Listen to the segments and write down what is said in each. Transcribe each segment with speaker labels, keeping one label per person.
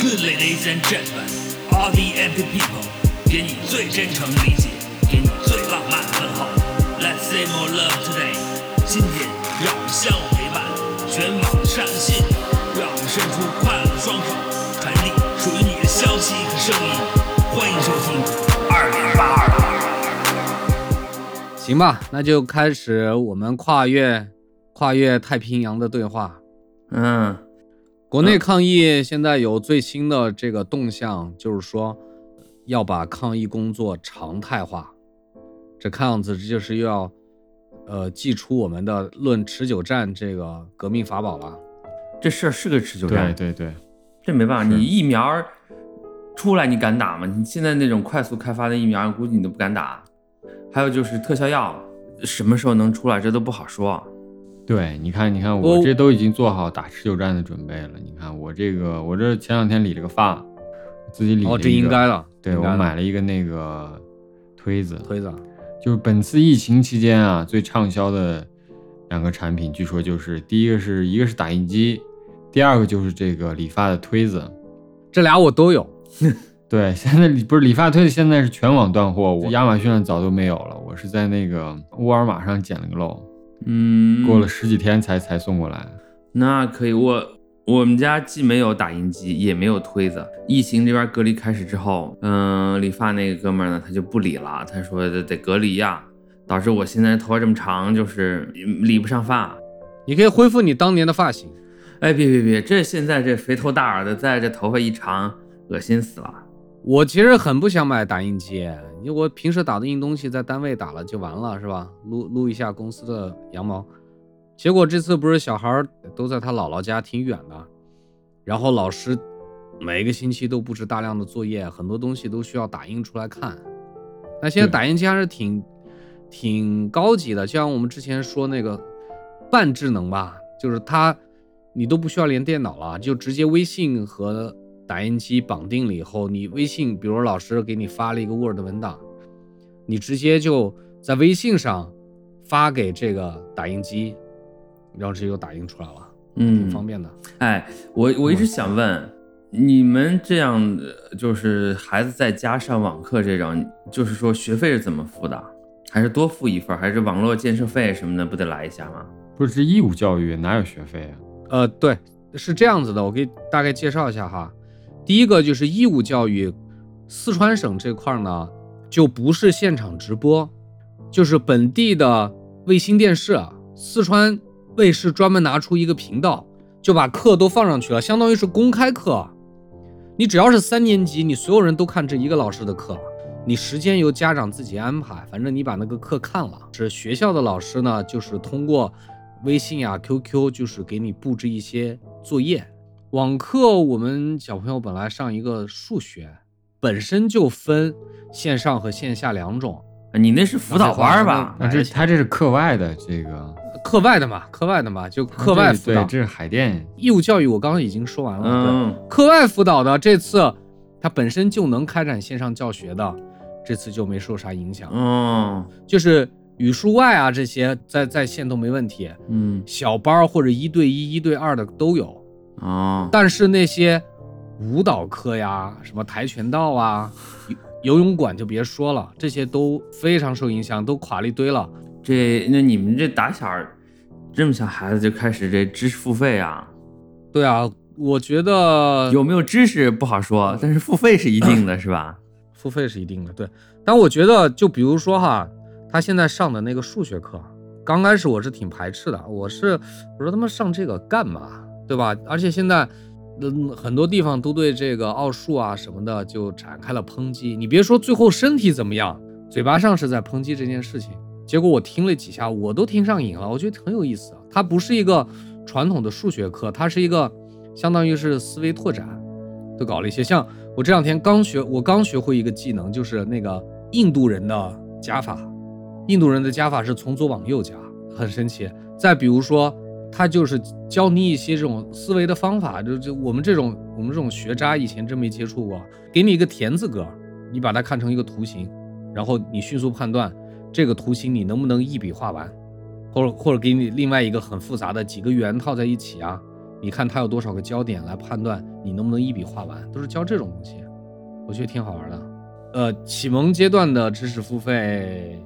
Speaker 1: Good ladies and gentlemen, all the empty people，给你最真诚理解，给你最浪漫问候。Let's say more love today。今天让我们相互陪伴，全网上线，让我们伸出快乐的双手，传递属于你的消息和声音。欢迎收听二零八二。
Speaker 2: 行吧，那就开始我们跨越跨越太平洋的对话。
Speaker 3: 嗯，
Speaker 2: 国内抗疫现在有最新的这个动向，就是说要把抗疫工作常态化。这看样子这就是又要呃祭出我们的论持久战这个革命法宝了。
Speaker 3: 这事儿是个持久战，
Speaker 4: 对对对，
Speaker 3: 这没办法，你疫苗出来你敢打吗？你现在那种快速开发的疫苗，估计你都不敢打。还有就是特效药，什么时候能出来，这都不好说。
Speaker 4: 对，你看，你看，
Speaker 2: 我
Speaker 4: 我这都已经做好打持久战的准备了。你看我这个，我这前两天理了个发，自己理了
Speaker 2: 哦，这应该了。
Speaker 4: 对我买了一个那个推子，
Speaker 2: 推子，
Speaker 4: 就是本次疫情期间啊，最畅销的两个产品，据说就是第一个是一个是打印机，第二个就是这个理发的推子。
Speaker 2: 这俩我都有。
Speaker 4: 对，现在理不是理发推子，现在是全网断货，我亚马逊上早都没有了。我是在那个沃尔玛上捡了个漏，
Speaker 3: 嗯，
Speaker 4: 过了十几天才才送过来。
Speaker 3: 那可以，我我们家既没有打印机，也没有推子。疫情这边隔离开始之后，嗯，理发那个哥们儿呢，他就不理了，他说得得隔离呀、导致我现在头发这么长，就是理不上发。
Speaker 2: 你可以恢复你当年的发型。
Speaker 3: 哎，别别别，这现在这肥头大耳的，在这头发一长，恶心死了。
Speaker 2: 我其实很不想买打印机，因为我平时打的印东西在单位打了就完了，是吧？撸撸一下公司的羊毛。结果这次不是小孩儿都在他姥姥家，挺远的，然后老师每个星期都布置大量的作业，很多东西都需要打印出来看。那现在打印机还是挺挺高级的，就像我们之前说那个半智能吧，就是它你都不需要连电脑了，就直接微信和打印机绑定了以后，你微信，比如老师给你发了一个 Word 文档，你直接就在微信上发给这个打印机，然后直接就打印出来了，嗯挺
Speaker 3: 嗯，
Speaker 2: 方便的。
Speaker 3: 哎，我我一直想问，你们这样呃就是孩子在家上网课这种，就是说学费是怎么付的？还是多付一份儿？还是网络建设费什么的不得来一下吗？
Speaker 4: 不是这义务教育哪有学费啊？
Speaker 2: 呃，对，是这样子的，我给大概介绍一下哈。第一个就是义务教育，四川省这块呢，就不是现场直播，就是本地的卫星电视，四川卫视专门拿出一个频道，就把课都放上去了，相当于是公开课。你只要是三年级，你所有人都看这一个老师的课，你时间由家长自己安排，反正你把那个课看了。是学校的老师呢，就是通过微信呀、QQ，就是给你布置一些作业。网课我们小朋友本来上一个数学，本身就分线上和线下两种，
Speaker 3: 啊你那是辅导班儿吧？
Speaker 4: 那这他这是课外的这个
Speaker 2: 课外的嘛，课外的嘛，就课外辅导
Speaker 4: 对，。这是海淀
Speaker 2: 义务教育我刚刚已经说完了，
Speaker 3: 嗯，
Speaker 2: 课外辅导的这次，它本身就能开展线上教学的，这次就没受啥影响。
Speaker 3: 嗯，
Speaker 2: 就是语数外啊这些在在线都没问题，
Speaker 3: 嗯，
Speaker 2: 小班儿或者一对一、一对二的都有。
Speaker 3: 哦，
Speaker 2: 但是那些舞蹈课呀、什么跆拳道啊、游游泳馆就别说了，这些都非常受影响，都垮了一堆了。
Speaker 3: 这那你们这打小这么小孩子就开始这知识付费啊？
Speaker 2: 对啊，我觉得
Speaker 3: 有没有知识不好说，但是付费是一定的，是吧？
Speaker 2: 付费是一定的，对。但我觉得，就比如说哈，他现在上的那个数学课，刚开始我是挺排斥的，我是我说他妈上这个干嘛，对吧？而且现在，嗯，很多地方都对这个奥数啊什么的就展开了抨击。你别说最后身体怎么样，嘴巴上是在抨击这件事情，结果我听了几下，我都听上瘾了，我觉得很有意思啊。它不是一个传统的数学课，它是一个相当于是思维拓展，都搞了一些像。我这两天刚学，我刚学会一个技能，就是那个印度人的加法。印度人的加法是从左往右加，很神奇。再比如说，他就是教你一些这种思维的方法，就就我们这种我们这种学渣以前真没接触过。给你一个田字格，你把它看成一个图形，然后你迅速判断这个图形你能不能一笔画完，或者或者给你另外一个很复杂的几个圆套在一起啊，你看它有多少个焦点来判断你能不能一笔画完，都是教这种东西，我觉得挺好玩的。呃，启蒙阶段的知识付费，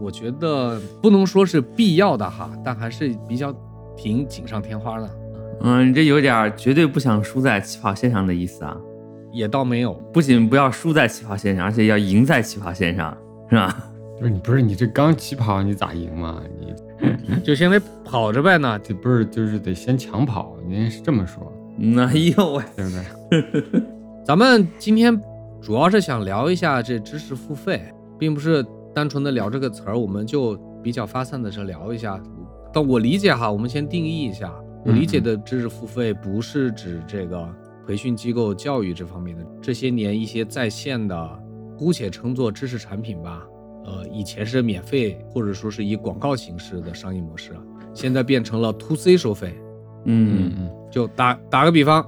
Speaker 2: 我觉得不能说是必要的哈，但还是比较挺锦上添花的，
Speaker 3: 嗯，你这有点儿绝对不想输在起跑线上的意思啊！
Speaker 2: 也倒没有。
Speaker 3: 不仅不要输在起跑线上，而且要赢在起跑线上，是吧？
Speaker 4: 不是你不是你这刚起跑你咋赢嘛？你
Speaker 2: 就先得跑着呗呢。
Speaker 4: 这不是就是得先抢跑？您是这么说
Speaker 3: 嗯哎呦喂，
Speaker 4: 对不对？
Speaker 2: 咱们今天主要是想聊一下这知识付费，并不是单纯的聊这个词儿，我们就比较发散的是聊一下。但我理解哈，我们先定义一下，我理解的知识付费不是指这个培训机构、教育这方面的，这些年一些在线的，姑且称作知识产品吧。呃，以前是免费或者说是以广告形式的商业模式，现在变成了 to C 收费。
Speaker 3: 嗯
Speaker 4: 嗯
Speaker 2: 就打打个比方，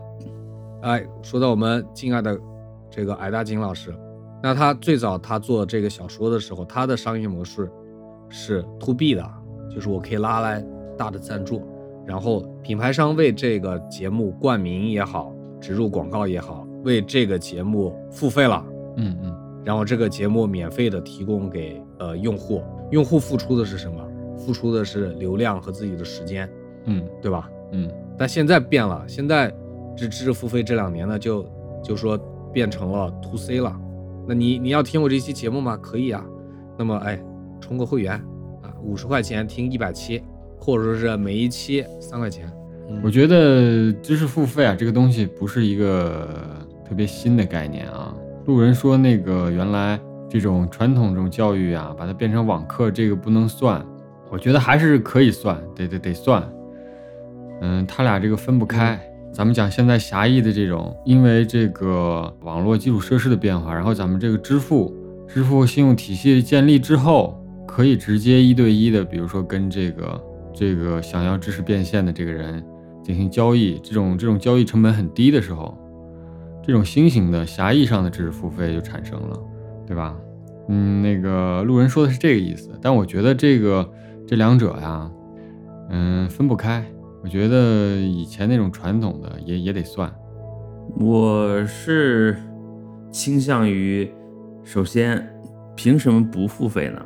Speaker 2: 哎，说到我们敬爱的这个矮大紧老师，那他最早他做这个小说的时候，他的商业模式是 to B 的，就是我可以拉来大的赞助，然后品牌商为这个节目冠名也好，植入广告也好，为这个节目付费了，
Speaker 4: 嗯嗯
Speaker 2: 然后这个节目免费的提供给呃用户，用户付出的是什么？付出的是流量和自己的时间，
Speaker 4: 嗯
Speaker 2: 对吧？
Speaker 4: 嗯
Speaker 2: 但现在变了，现在这知识付费这两年呢，就就说变成了 to C 了。那你你要听我这期节目吗？可以啊。那么哎，充个会员啊，五十块钱听一百期，或者说是每一期三块钱。
Speaker 4: 我觉得知识付费啊，这个东西不是一个特别新的概念啊。路人说那个原来这种传统这种教育啊，把它变成网课，这个不能算。我觉得还是可以算，得得得算。嗯，他俩这个分不开。咱们讲现在狭义的这种，因为这个网络基础设施的变化，然后咱们这个支付、支付信用体系建立之后，可以直接一对一的，比如说跟这个这个想要知识变现的这个人进行交易，这种这种交易成本很低的时候，这种新型的狭义上的知识付费就产生了，对吧？嗯，那个路人说的是这个意思，但我觉得这个这两者呀，嗯，分不开。我觉得以前那种传统的也也得算，
Speaker 3: 我是倾向于，首先，凭什么不付费呢？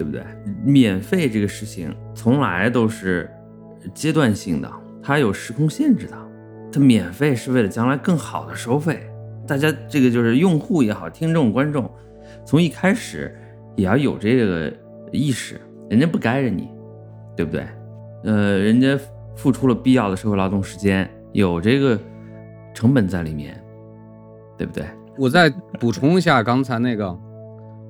Speaker 3: 对不对？免费这个事情从来都是阶段性的，它有时空限制的。它免费是为了将来更好的收费。大家这个就是用户也好，听众观众，从一开始也要有这个意识，人家不该着你，对不对？呃，人家付出了必要的社会劳动时间，有这个成本在里面，对不对？
Speaker 2: 我再补充一下刚才那个，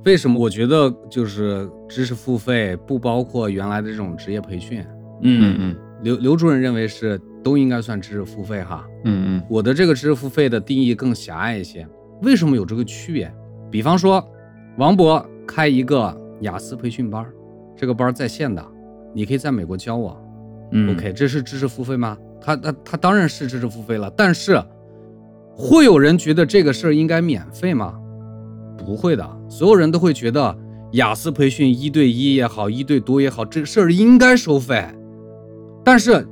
Speaker 2: 为什么我觉得就是知识付费不包括原来的这种职业培训？
Speaker 3: 嗯
Speaker 4: 嗯
Speaker 2: 刘刘主任认为是都应该算知识付费哈。
Speaker 4: 嗯嗯
Speaker 2: 我的这个知识付费的定义更狭隘一些。为什么有这个区别？比方说，王博开一个雅思培训班，这个班在线的，你可以在美国教我。
Speaker 3: 嗯
Speaker 2: OK，这是知识付费吗？他他他当然是知识付费了，但是会有人觉得这个事儿应该免费吗？不会的，所有人都会觉得雅思培训一对一也好，一对多也好，这个事儿应该收费。但是，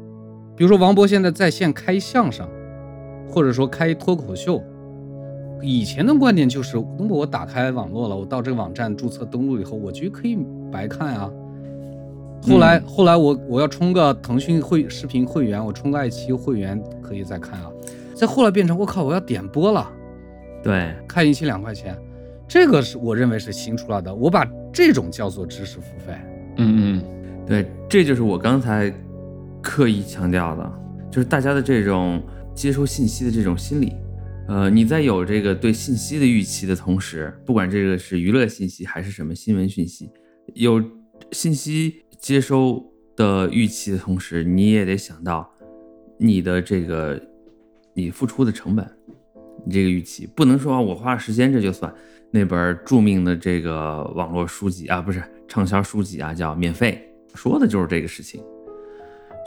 Speaker 2: 比如说王博现在在线开相声，或者说开脱口秀，以前的观点就是，那么我打开网络了，我到这个网站注册登录以后，我觉得可以白看啊。后来，后来我我要充个腾讯会视频会员，我充个爱奇艺会员可以再看啊。再后来变成我靠，我要点播了，
Speaker 3: 对，
Speaker 2: 看一期两块钱，这个是我认为是新出来的，我把这种叫做知识付费。
Speaker 4: 嗯嗯
Speaker 3: 对，这就是我刚才刻意强调的，就是大家的这种接收信息的这种心理。呃，你在有这个对信息的预期的同时，不管这个是娱乐信息还是什么新闻讯息，有信息接收的预期的同时，你也得想到你的这个你付出的成本，你这个预期不能说啊我花了时间这就算。那本著名的这个网络书籍啊，不是畅销书籍啊，叫免费，说的就是这个事情，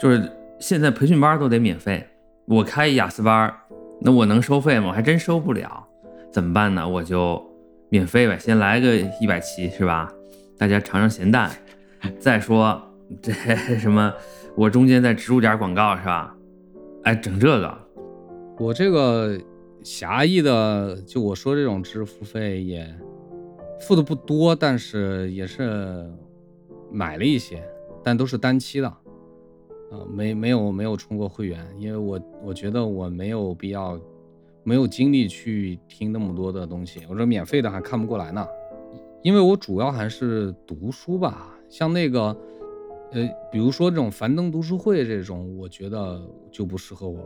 Speaker 3: 就是现在培训班都得免费，我开雅思班，那我能收费吗？我还真收不了，怎么办呢？我就免费呗，先来个一百期是吧？大家尝尝咸淡，再说这 什么，我中间再植入点广告是吧？哎，整这个，
Speaker 2: 我这个狭义的，就我说这种知识付费也付的不多，但是也是买了一些，但都是单期的，啊，没没有没有充过会员，因为我我觉得我没有必要，没有精力去听那么多的东西，我这免费的还看不过来呢，因为我主要还是读书吧，像那个。呃，比如说这种樊登读书会这种，我觉得就不适合我。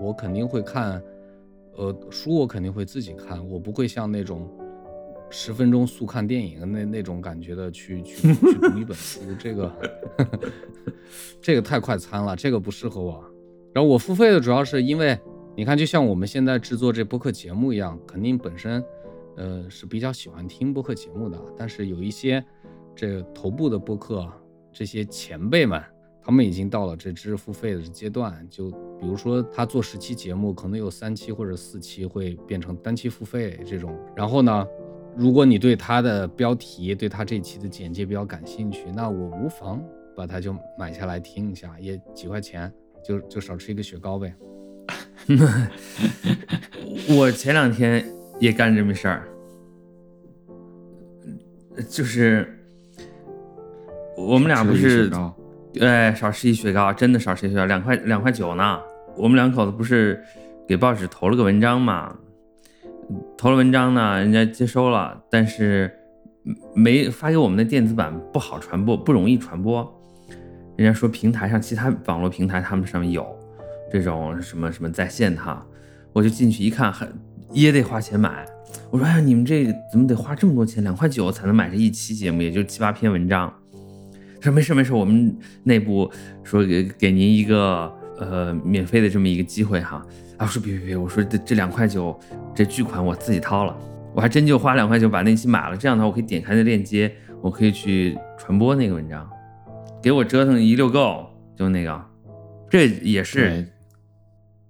Speaker 2: 我肯定会看，呃，书我肯定会自己看，我不会像那种十分钟速看电影那那种感觉的去去去读一本书。这个 这个太快餐了，这个不适合我。然后我付费的主要是因为，你看，就像我们现在制作这播客节目一样，肯定本身呃是比较喜欢听播客节目的，但是有一些这头部的播客。这些前辈们，他们已经到了这知识付费的阶段。就比如说，他做十期节目，可能有三期或者四期会变成单期付费这种。然后呢，如果你对他的标题、对他这期的简介比较感兴趣，那我无妨把它就买下来听一下，也几块钱，就就少吃一个雪糕呗。
Speaker 3: 我前两天也干这么事儿，就是。我们俩不是，哎，少吃一雪糕，真的少吃一雪糕，两块两块九呢。我们两口子不是给报纸投了个文章嘛？投了文章呢，人家接收了，但是没发给我们的电子版不好传播，不容易传播。人家说平台上其他网络平台他们上面有这种什么什么在线哈，我就进去一看，还也得花钱买。我说哎呀，你们这怎么得花这么多钱？两块九才能买这一期节目，也就七八篇文章。说没事没事，我们内部说给给您一个呃免费的这么一个机会哈。啊，我说别别别，我说这这两块九这巨款我自己掏了，我还真就花两块九把那期买了。这样的话，我可以点开那链接，我可以去传播那个文章，给我折腾一溜够，就那个，这也是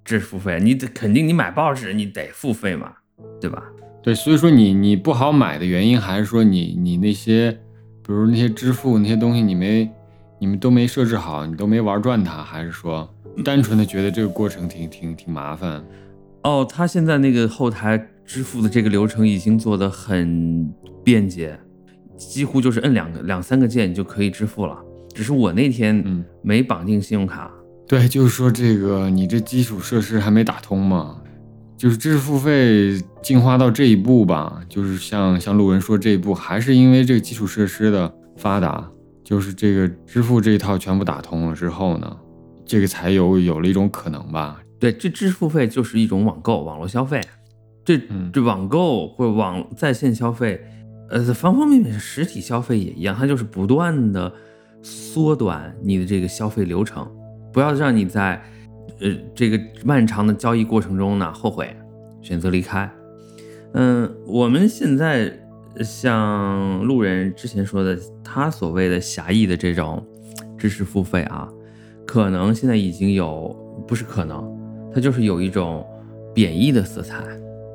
Speaker 3: 这是付费，你得肯定你买报纸你得付费嘛，对吧？
Speaker 4: 对，所以说你你不好买的原因还是说你你那些。比如那些支付那些东西，你没，你们都没设置好，你都没玩转它，还是说单纯的觉得这个过程挺挺挺麻烦？
Speaker 3: 哦，他现在那个后台支付的这个流程已经做得很便捷，几乎就是摁两个两三个键就可以支付了。只是我那天嗯没绑定信用卡。
Speaker 4: 对，就是说这个你这基础设施还没打通嘛。就是知识付费进化到这一步吧，就是像像路人说这一步，还是因为这个基础设施的发达，就是这个支付这一套全部打通了之后呢，这个才有有了一种可能吧。
Speaker 3: 对，这知识付费就是一种网购、网络消费，这这网购或者网在线消费，呃，方方面面，实体消费也一样，它就是不断的缩短你的这个消费流程，不要让你在。呃，这个漫长的交易过程中呢，后悔选择离开。嗯，我们现在像路人之前说的，他所谓的狭义的这种知识付费啊，可能现在已经有不是可能，它就是有一种贬义的色彩，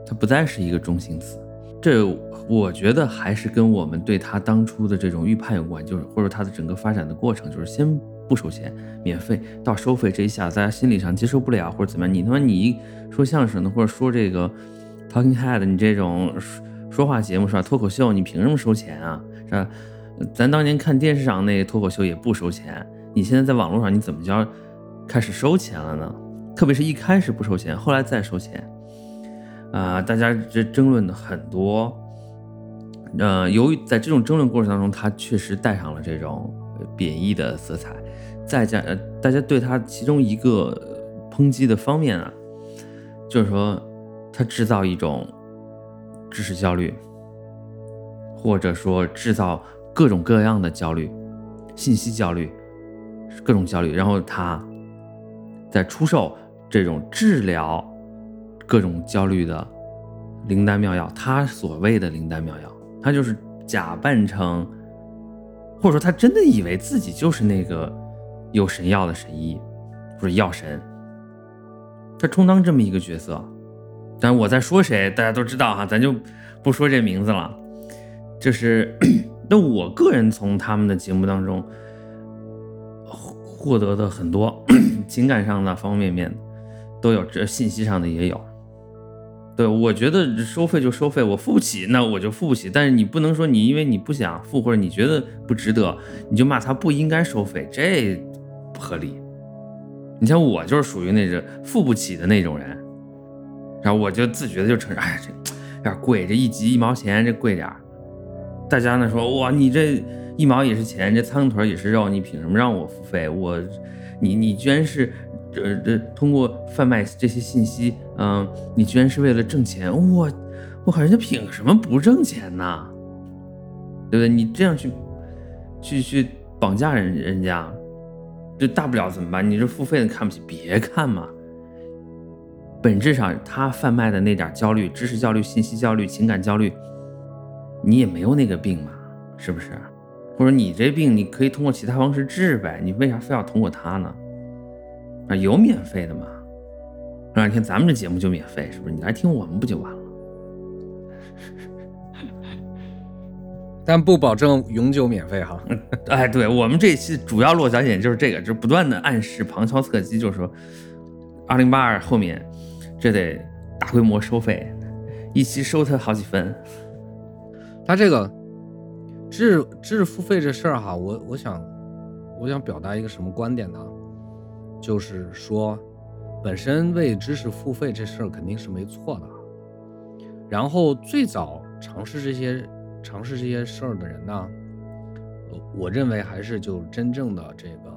Speaker 3: 它不再是一个中性词。这我觉得还是跟我们对他当初的这种预判有关，就是或者他的整个发展的过程，就是先。不收钱，免费到收费这一下，大家心理上接受不了，或者怎么样？你他妈你说相声的，或者说这个 talking head，你这种说话节目是吧？脱口秀，你凭什么收钱啊？是吧？咱当年看电视上那脱口秀也不收钱，你现在在网络上你怎么叫开始收钱了呢？特别是一开始不收钱，后来再收钱，啊，大家这争论的很多，呃，由于在这种争论过程当中，他确实带上了这种贬义的色彩。再加呃，大家对他其中一个抨击的方面啊，就是说他制造一种知识焦虑，或者说制造各种各样的焦虑、信息焦虑、各种焦虑，然后他在出售这种治疗各种焦虑的灵丹妙药。他所谓的灵丹妙药，他就是假扮成，或者说他真的以为自己就是那个。有神药的神医，不是药神，他充当这么一个角色。但我在说谁，大家都知道哈，咱就不说这名字了。就是，那我个人从他们的节目当中获得的很多 情感上的方方面面，都有，这信息上的也有。对，我觉得收费就收费，我付不起，那我就付不起。但是你不能说你因为你不想付或者你觉得不值得，你就骂他不应该收费，这不合理。你像我就是属于那种付不起的那种人，然后我就自觉的就承认，哎，这有点贵，这一集一毛钱，这贵点。大家呢说，哇，你这一毛也是钱，这苍蝇腿也是肉，你凭什么让我付费？我，你你居然是。这这通过贩卖这些信息，嗯，你居然是为了挣钱，我我靠，人家凭什么不挣钱呢？对不对？你这样去去去绑架人人家，这大不了怎么办？你这付费的看不起，别看嘛。本质上他贩卖的那点焦虑、知识焦虑、信息焦虑、情感焦虑，你也没有那个病嘛，是不是？或者你这病你可以通过其他方式治呗，你为啥非要通过他呢？啊，有免费的吗？啊，你看咱们这节目就免费，是不是？你来听我们不就完了？
Speaker 2: 但不保证永久免费哈。
Speaker 3: 哎，对我们这期主要落脚点就是这个，就是不断的暗示旁敲侧击，就是说，二零八二后面这得大规模收费，一期收他好几分。
Speaker 2: 他这个知识知识付费这事儿哈，我我想我想表达一个什么观点呢？就是说，本身为知识付费这事儿肯定是没错的。然后最早尝试这些尝试这些事儿的人呢，我认为还是就真正的这个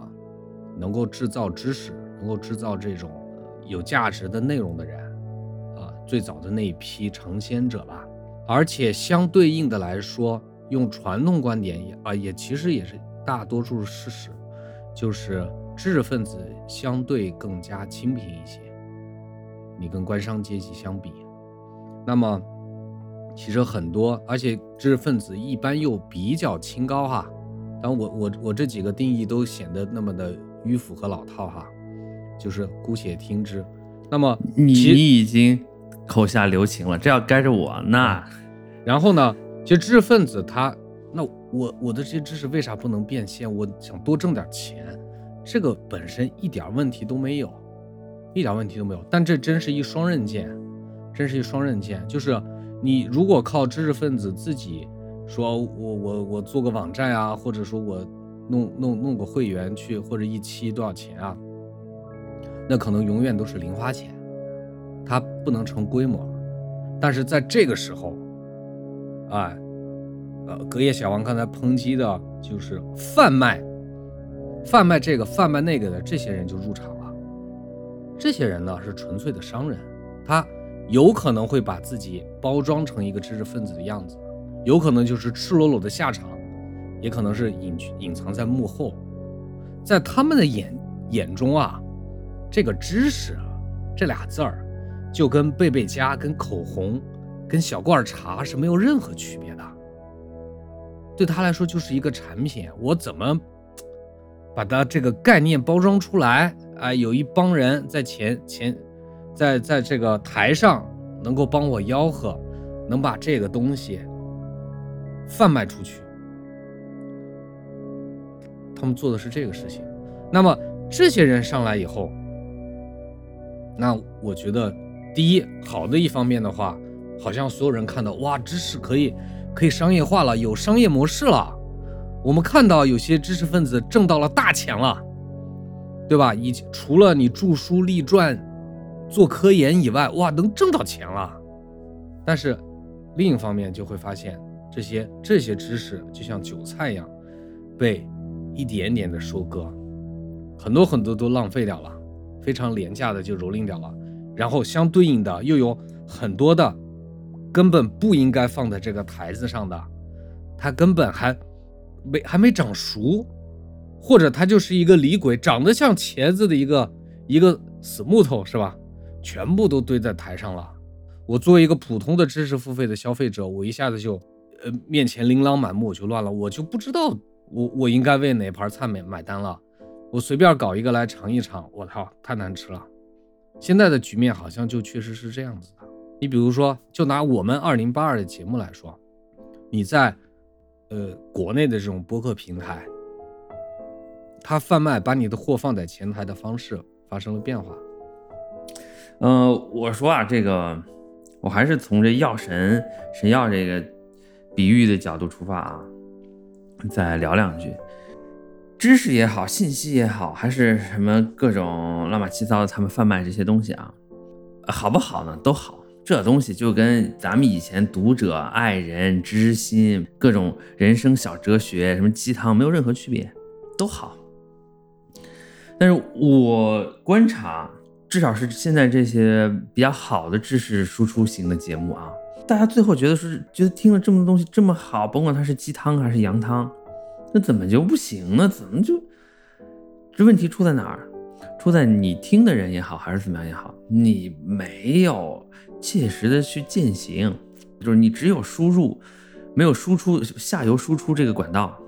Speaker 2: 能够制造知识、能够制造这种有价值的内容的人啊，最早的那一批尝鲜者吧。而且相对应的来说，用传统观点也啊也其实也是大多数是事实，就是。知识分子相对更加清贫一些，你跟官商阶级相比，那么其实很多，而且知识分子一般又比较清高哈。但我我我这几个定义都显得那么的迂腐和老套哈，就是姑且听之。那么
Speaker 3: 你已经口下留情了，这要该着我那。
Speaker 2: 然后呢，其实知识分子他那我我的这些知识为啥不能变现？我想多挣点钱。这个本身一点问题都没有，一点问题都没有。但这真是一双刃剑，真是一双刃剑。就是你如果靠知识分子自己说，我我我做个网站啊，或者说我弄弄弄个会员去，或者一期多少钱啊，那可能永远都是零花钱，它不能成规模。但是在这个时候，哎，呃，隔夜小王刚才抨击的就是贩卖。贩卖这个、贩卖那个的这些人就入场了。这些人呢是纯粹的商人，他有可能会把自己包装成一个知识分子的样子，有可能就是赤裸裸的下场，也可能是隐隐藏在幕后。在他们的眼眼中啊，这个知识这俩字儿，就跟贝贝佳、跟口红、跟小罐茶是没有任何区别的。对他来说就是一个产品，我怎么？把它这个概念包装出来，哎，有一帮人在前前，在在这个台上能够帮我吆喝，能把这个东西贩卖出去。他们做的是这个事情。那么这些人上来以后，那我觉得第一好的一方面的话，好像所有人看到哇，知识可以可以商业化了，有商业模式了。我们看到有些知识分子挣到了大钱了，对吧？以除了你著书立传、做科研以外，哇，能挣到钱了。但是另一方面就会发现，这些这些知识就像韭菜一样，被一点点的收割，很多很多都浪费掉了，非常廉价的就蹂躏掉了。然后相对应的又有很多的根本不应该放在这个台子上的，它根本还。没还没长熟，或者它就是一个李鬼，长得像茄子的一个一个死木头，是吧？全部都堆在台上了。我作为一个普通的知识付费的消费者，我一下子就，呃，面前琳琅满目，我就乱了，我就不知道我我应该为哪盘菜买买单了。我随便搞一个来尝一尝，我操，太难吃了。现在的局面好像就确实是这样子的。你比如说，就拿我们二零八二的节目来说，你在。呃，国内的这种播客平台，它贩卖把你的货放在前台的方式发生了变化。
Speaker 3: 呃，我说啊，这个我还是从这药神神药这个比喻的角度出发啊，再聊两句。知识也好，信息也好，还是什么各种乱七糟的，他们贩卖这些东西啊，好不好呢？都好。这东西就跟咱们以前读者、爱人、知心、各种人生小哲学、什么鸡汤没有任何区别，都好。但是我观察，至少是现在这些比较好的知识输出型的节目啊，大家最后觉得是觉得听了这么多东西这么好，甭管它是鸡汤还是羊汤。那怎么就不行呢？怎么就这问题出在哪儿？出在你听的人也好，还是怎么样也好，你没有切实的去践行，就是你只有输入，没有输出下游输出这个管道，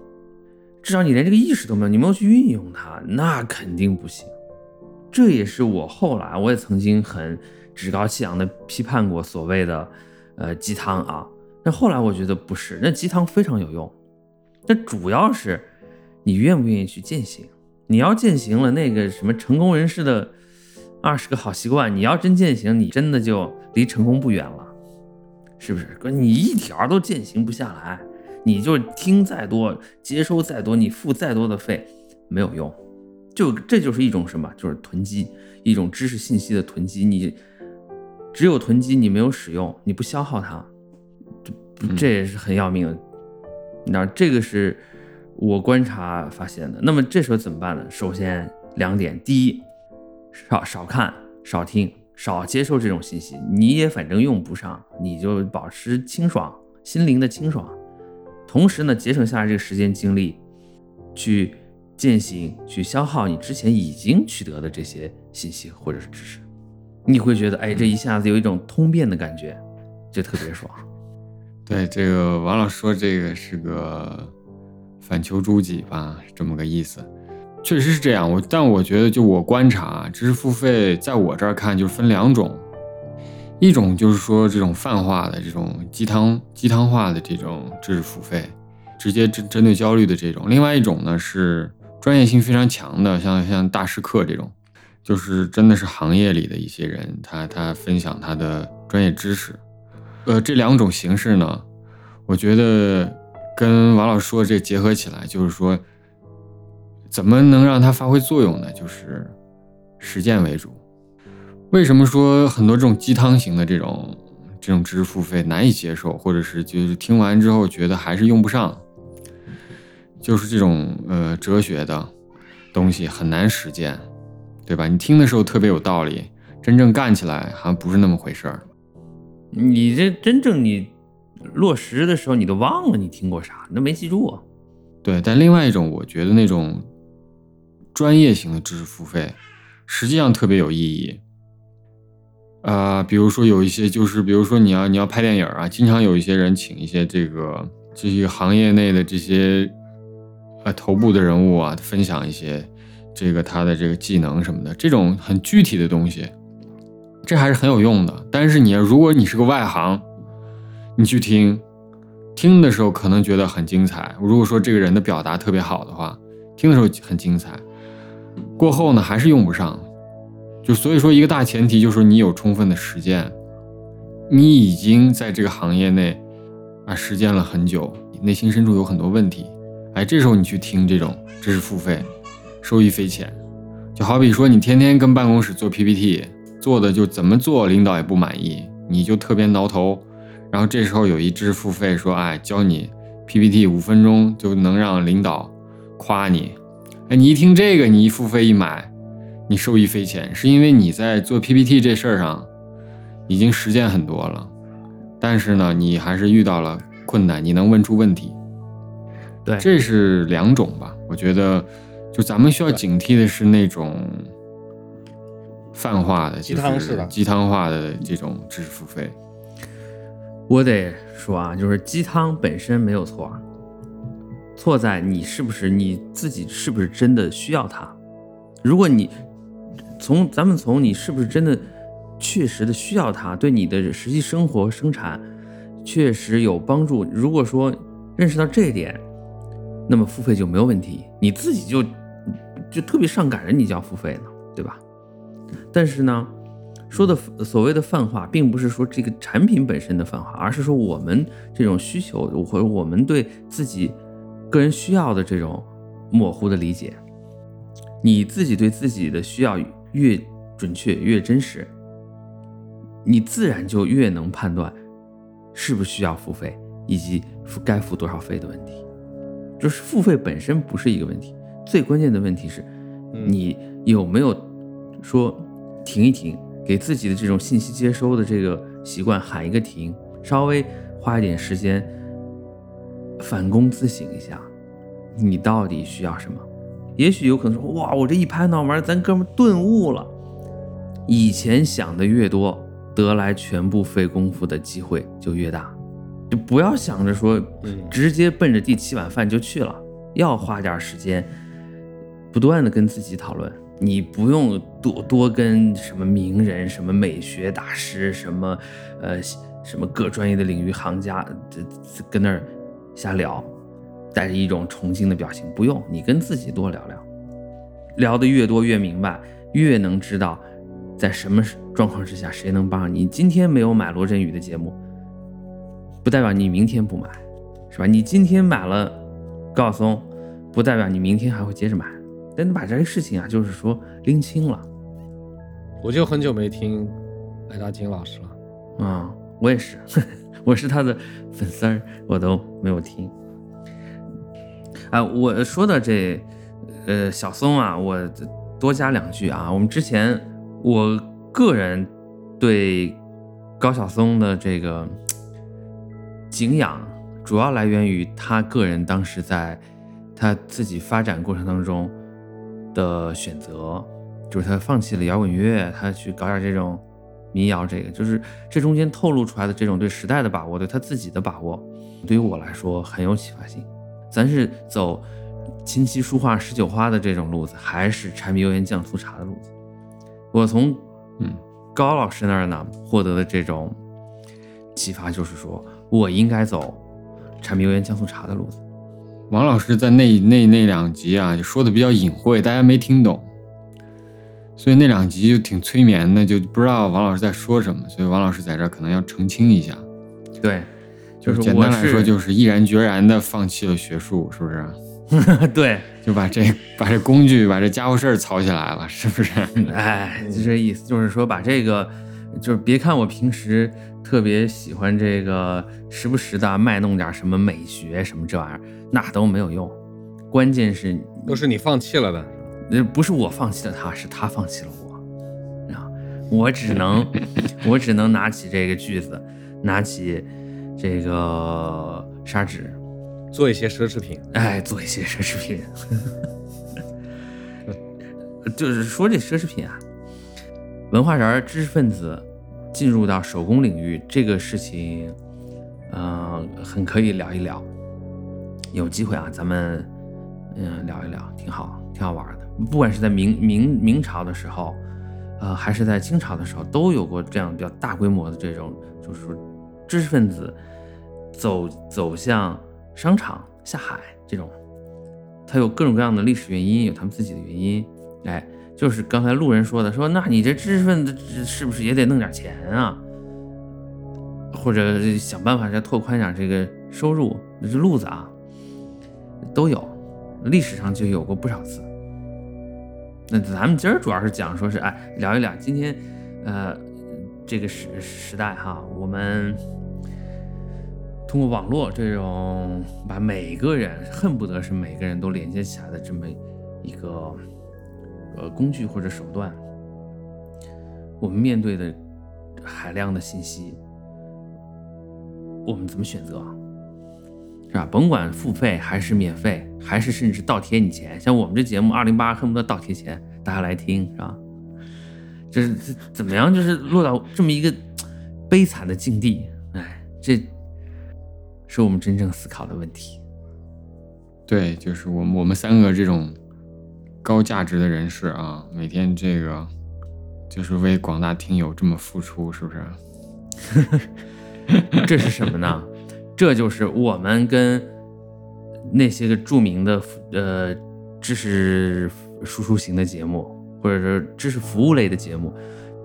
Speaker 3: 至少你连这个意识都没有，你没有去运用它，那肯定不行。这也是我后来我也曾经很趾高气扬的批判过所谓的呃鸡汤啊，但后来我觉得不是，那鸡汤非常有用。那主要是你愿不愿意去践行。你要践行了那个什么成功人士的二十个好习惯，你要真践行，你真的就离成功不远了，是不是？哥，你一条都践行不下来，你就听再多，接收再多，你付再多的费没有用。就这就是一种什么？就是囤积，一种知识信息的囤积。你只有囤积，你没有使用，你不消耗它，这这也是很要命的。那这个是我观察发现的。那么这时候怎么办呢？首先两点：第一，少少看、少听、少接受这种信息，你也反正用不上，你就保持清爽，心灵的清爽。同时呢，节省下来这个时间精力，去践行、去消耗你之前已经取得的这些信息或者是知识，你会觉得，哎，这一下子有一种通便的感觉，就特别爽。
Speaker 4: 对这个王老师说，这个是个反求诸己吧，这么个意思，确实是这样。我但我觉得，就我观察，知识付费在我这儿看就是分两种，一种就是说这种泛化的、这种鸡汤鸡汤化的这种知识付费，直接针针对焦虑的这种；另外一种呢是专业性非常强的，像像大师课这种，就是真的是行业里的一些人，他他分享他的专业知识。呃，这两种形式呢，我觉得跟王老师说的这结合起来，就是说，怎么能让它发挥作用呢？就是实践为主。为什么说很多这种鸡汤型的这种这种知识付费难以接受，或者是就是听完之后觉得还是用不上？就是这种呃哲学的东西很难实践，对吧？你听的时候特别有道理，真正干起来好像不是那么回事儿。
Speaker 3: 你这真正你落实的时候，你都忘了你听过啥，你都没记住。
Speaker 4: 对，但另外一种，我觉得那种专业型的知识付费，实际上特别有意义。啊，比如说有一些，就是比如说你要你要拍电影啊，经常有一些人请一些这个这些行业内的这些呃头部的人物啊，分享一些这个他的这个技能什么的，这种很具体的东西。这还是很有用的，但是你要如果你是个外行，你去听，听的时候可能觉得很精彩。如果说这个人的表达特别好的话，听的时候很精彩，过后呢还是用不上。就所以说一个大前提就是你有充分的实践，你已经在这个行业内啊实践了很久，内心深处有很多问题，哎，这时候你去听这种知识付费，收益匪浅。就好比说你天天跟办公室做 PPT。做的就怎么做，领导也不满意，你就特别挠头。然后这时候有一支付费说，哎，教你 PPT 五分钟就能让领导夸你。哎，你一听这个，你一付费一买，你受益匪浅，是因为你在做 PPT 这事儿上已经实践很多了。但是呢，你还是遇到了困难，你能问出问题。
Speaker 3: 对，
Speaker 4: 这是两种吧。我觉得，就咱们需要警惕的是那种。泛化的
Speaker 2: 鸡汤式的
Speaker 4: 鸡汤化的这种知识付费，
Speaker 3: 我得说啊，就是鸡汤本身没有错，错在你是不是你自己是不是真的需要它。如果你从咱们从你是不是真的确实的需要它，对你的实际生活生产确实有帮助。如果说认识到这一点，那么付费就没有问题。你自己就就特别上赶着你就要付费呢，对吧？但是呢，说的所谓的泛化，并不是说这个产品本身的泛化，而是说我们这种需求或者我们对自己个人需要的这种模糊的理解。你自己对自己的需要越准确、越真实，你自然就越能判断是不是需要付费，以及付该付多少费的问题。就是付费本身不是一个问题，最关键的问题是，你有没有说停一停，给自己的这种信息接收的这个习惯喊一个停，稍微花一点时间反躬自省一下，你到底需要什么？也许有可能说，哇，我这一拍脑门，咱哥们顿悟了。以前想的越多，得来全部费功夫的机会就越大。就不要想着说，直接奔着第七碗饭就去了，要花点时间，不断的跟自己讨论。你不用多多跟什么名人、什么美学大师、什么呃什么各专业的领域行家，这跟那儿瞎聊，带着一种崇敬的表情。不用，你跟自己多聊聊，聊得越多越明白，越能知道在什么状况之下谁能帮你。今天没有买罗振宇的节目。不代表你明天不买，是吧？你今天买了高晓松，不代表你明天还会接着买。但你把这个事情啊，就是说拎清了。
Speaker 2: 我就很久没听艾大金老师了，
Speaker 3: 啊，我也是，我是他的粉丝儿，我都没有听。啊，我说的这，呃，小松啊，我多加两句啊。我们之前，我个人对高晓松的这个。敬仰主要来源于他个人当时在他自己发展过程当中的选择，就是他放弃了摇滚乐，他去搞点这种民谣，这个就是这中间透露出来的这种对时代的把握，对他自己的把握，对于我来说很有启发性。咱是走琴棋书画十九花的这种路子，还是柴米油盐酱醋茶的路子？我从嗯高老师那儿呢获得的这种启发就是说。我应该走柴米油盐酱醋茶的路子。
Speaker 4: 王老师在那那那两集啊，就说的比较隐晦，大家没听懂，所以那两集就挺催眠的，就不知道王老师在说什么。所以王老师在这可能要澄清一下。
Speaker 3: 对，就是
Speaker 4: 简单来说，就是毅然决然的放弃了学术，是不
Speaker 3: 是？对，
Speaker 4: 就把这把这工具，把这家伙事儿操起来了，是不是？
Speaker 3: 哎，就这意思，就是说把这个，就是别看我平时。特别喜欢这个，时不时的卖弄点什么美学什么这玩意儿，那都没有用。关键是
Speaker 2: 都是你放弃了的，
Speaker 3: 呃，不是我放弃了他，是他放弃了我啊！我只能，我只能拿起这个锯子，拿起这个砂纸，
Speaker 2: 做一些奢侈品。
Speaker 3: 哎，做一些奢侈品。就是说这奢侈品啊，文化人、知识分子。进入到手工领域这个事情，嗯，很可以聊一聊。有机会啊，咱们嗯聊一聊，挺好，挺好玩的。不管是在明明明朝的时候，呃，还是在清朝的时候，都有过这样比较大规模的这种，就是知识分子走走向商场下海这种，它有各种各样的历史原因，有他们自己的原因，哎。就是刚才路人说的，说那你这知识分子是不是也得弄点钱啊？或者想办法再拓宽点这个收入？这路子啊，都有，历史上就有过不少次。那咱们今儿主要是讲说是哎，聊一聊今天，呃，这个时时代哈，我们通过网络这种把每个人恨不得是每个人都连接起来的这么一个。呃，工具或者手段，我们面对的海量的信息，我们怎么选择？是吧？甭管付费还是免费，还是甚至倒贴你钱，像我们这节目二零八恨不得倒贴钱，大家来听，是吧？就是怎么样？就是落到这么一个悲惨的境地，哎，这是我们真正思考的问题。
Speaker 4: 对，就是我们我们三个这种。高价值的人士啊，每天这个就是为广大听友这么付出，是不是？
Speaker 3: 这是什么呢？这就是我们跟那些个著名的呃知识输出型的节目，或者说知识服务类的节目，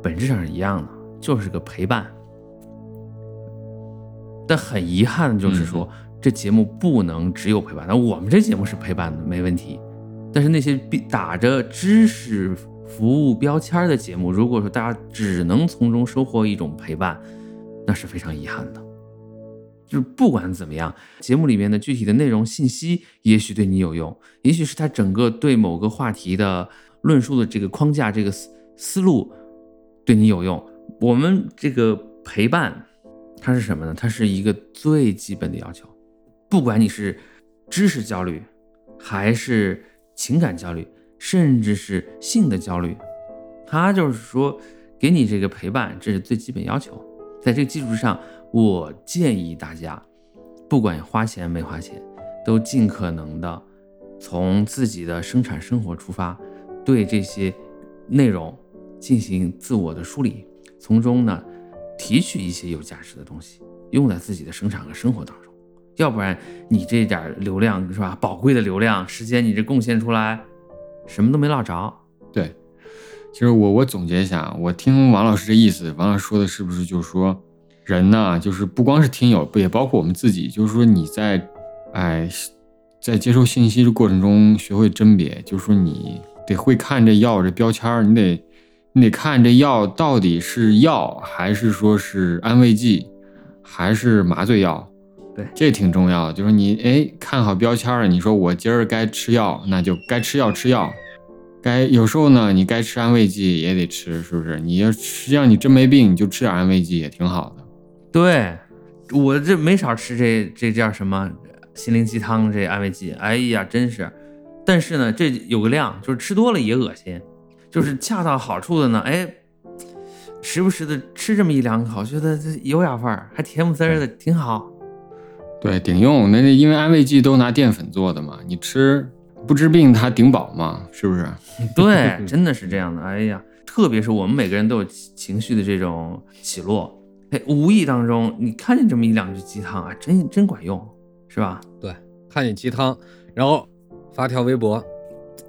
Speaker 3: 本质上是一样的，就是个陪伴。但很遗憾的就是说，这节目不能只有陪伴。那我们这节目是陪伴的，没问题。但是那些打着知识服务标签的节目，如果说大家只能从中收获一种陪伴，那是非常遗憾的。就是不管怎么样，节目里面的具体的内容信息也许对你有用，也许是他整个对某个话题的论述的这个框架、这个思思路对你有用。我们这个陪伴。它是什么呢？它是一个最基本的要求，不管你是知识焦虑，还是情感焦虑，甚至是性的焦虑，它就是说给你这个陪伴，这是最基本要求。在这个基础上，我建议大家，不管花钱没花钱，都尽可能的从自己的生产生活出发，对这些内容进行自我的梳理，从中呢。提取一些有价值的东西，用在自己的生产和生活当中，要不然你这点流量是吧？宝贵的流量时间，你这贡献出来，什么都没落着。
Speaker 4: 对，其实我我总结一下，我听王老师这意思，王老师说的是不是就是说，人呢，就是不光是听友，不也包括我们自己，就是说你在，哎，在接受信息的过程中学会甄别，就是说你得会看这药这标签儿，你得。你得看这药到底是药还是说是安慰剂，还是麻醉药？
Speaker 3: 对，
Speaker 4: 这挺重要的。就是你哎看好标签了，你说我今儿该吃药，那就该吃药吃药。该有时候呢，你该吃安慰剂也得吃，是不是？你要实际上你真没病，你就吃点安慰剂也挺好的。
Speaker 3: 对，我这没少吃这这叫什么心灵鸡汤这安慰剂。哎呀，真是。但是呢，这有个量，就是吃多了也恶心。就是恰到好处的呢，哎，时不时的吃这么一两口，觉得这有雅范儿，还甜不滋的，挺好。
Speaker 4: 对，顶用。那因为安慰剂都拿淀粉做的嘛，你吃不治病，它顶饱嘛，是不是？
Speaker 3: 对，真的是这样的。哎呀，特别是我们每个人都有情绪的这种起落，哎，无意当中你看见这么一两句鸡汤啊，真真管用，是吧？
Speaker 2: 对，看见鸡汤，然后发条微博，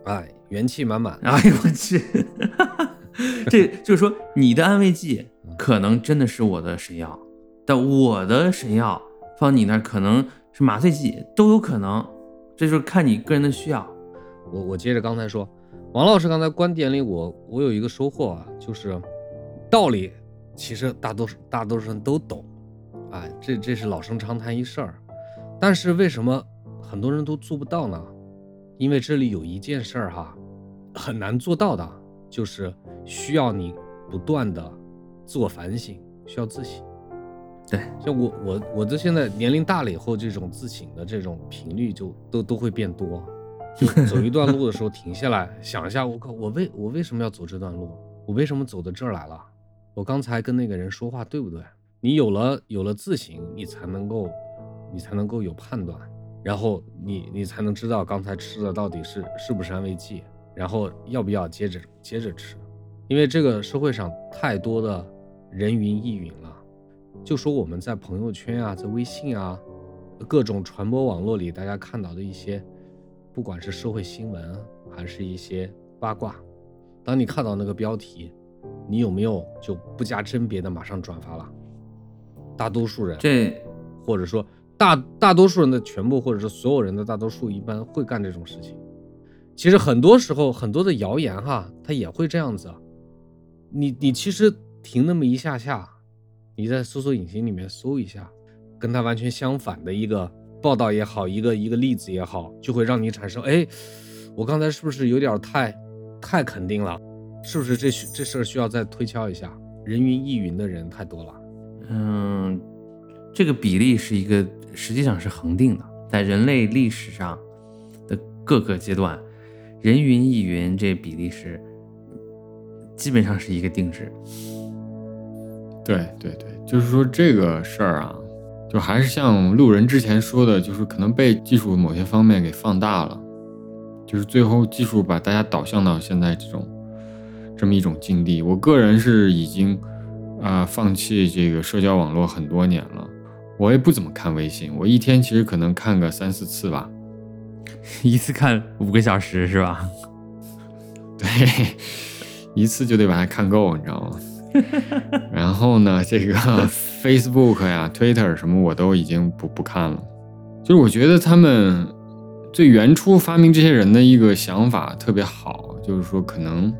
Speaker 2: 哎。元气满满，
Speaker 3: 哎呦我去，这就是说你的安慰剂可能真的是我的神药，但我的神药放你那可能是麻醉剂，都有可能，这就是看你个人的需要。
Speaker 2: 我我接着刚才说，王老师刚才观点里，我我有一个收获啊，就是道理其实大多数大多数人都懂，啊，这这是老生常谈一事儿，但是为什么很多人都做不到呢？因为这里有一件事儿哈。很难做到的，就是需要你不断的自我反省，需要自省。
Speaker 3: 对，
Speaker 2: 像我我我这现在年龄大了以后，这种自省的这种频率就都都会变多。就走一段路的时候停下来想一下，我靠，我为我为什么要走这段路？我为什么走到这儿来了？我刚才跟那个人说话对不对？你有了有了自省，你才能够你才能够有判断，然后你你才能知道刚才吃的到底是是不是安慰剂。然后要不要接着接着吃？因为这个社会上太多的人云亦云了。就说我们在朋友圈啊，在微信啊，各种传播网络里，大家看到的一些，不管是社会新闻还是一些八卦，当你看到那个标题，你有没有就不加甄别的马上转发了？大多数人
Speaker 3: 这，
Speaker 2: 或者说大大多数人的全部，或者是所有人的大多数，一般会干这种事情。其实很多时候，很多的谣言哈，它也会这样子。你你其实停那么一下下，你在搜索引擎里面搜一下，跟它完全相反的一个报道也好，一个一个例子也好，就会让你产生，哎，我刚才是不是有点太太肯定了？是不是这这事儿需要再推敲一下？人云亦云的人太多了。
Speaker 3: 嗯，这个比例是一个实际上是恒定的，在人类历史上的各个阶段。人云亦云，这比例是基本上是一个定值。
Speaker 4: 对对对，就是说这个事儿啊，就还是像路人之前说的，就是可能被技术某些方面给放大了，就是最后技术把大家导向到现在这种这么一种境地。我个人是已经啊放弃这个社交网络很多年了，我也不怎么看微信，我一天其实可能看个三四次吧。
Speaker 3: 一次看五个小时是吧？
Speaker 4: 对，一次就得把它看够，你知道吗？然后呢，这个 Facebook 呀、Twitter 什么我都已经不不看了。就是我觉得他们最原初发明这些人的一个想法特别好，就是说可能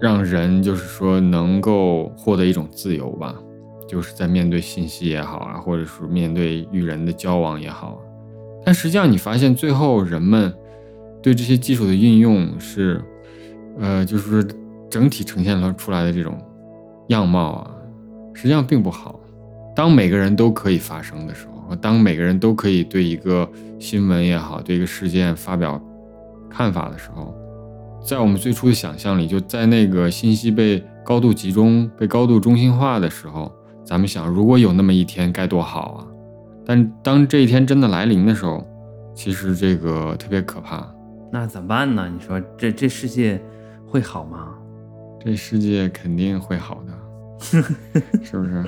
Speaker 4: 让人就是说能够获得一种自由吧，就是在面对信息也好啊，或者是面对与人的交往也好。但实际上你发现最后人们对这些技术的运用是，呃，就是整体呈现了出来的这种样貌啊，实际上并不好。当每个人都可以发声的时候，当每个人都可以对一个新闻也好，对一个事件发表看法的时候，在我们最初的想象里，就在那个信息被高度集中、被高度中心化的时候，咱们想，如果有那么一天该多好啊！但当这一天真的来临的时候，其实这个特别可怕。
Speaker 3: 那怎么办呢？你说这这世界会好吗？
Speaker 4: 这世界肯定会好的，是不是？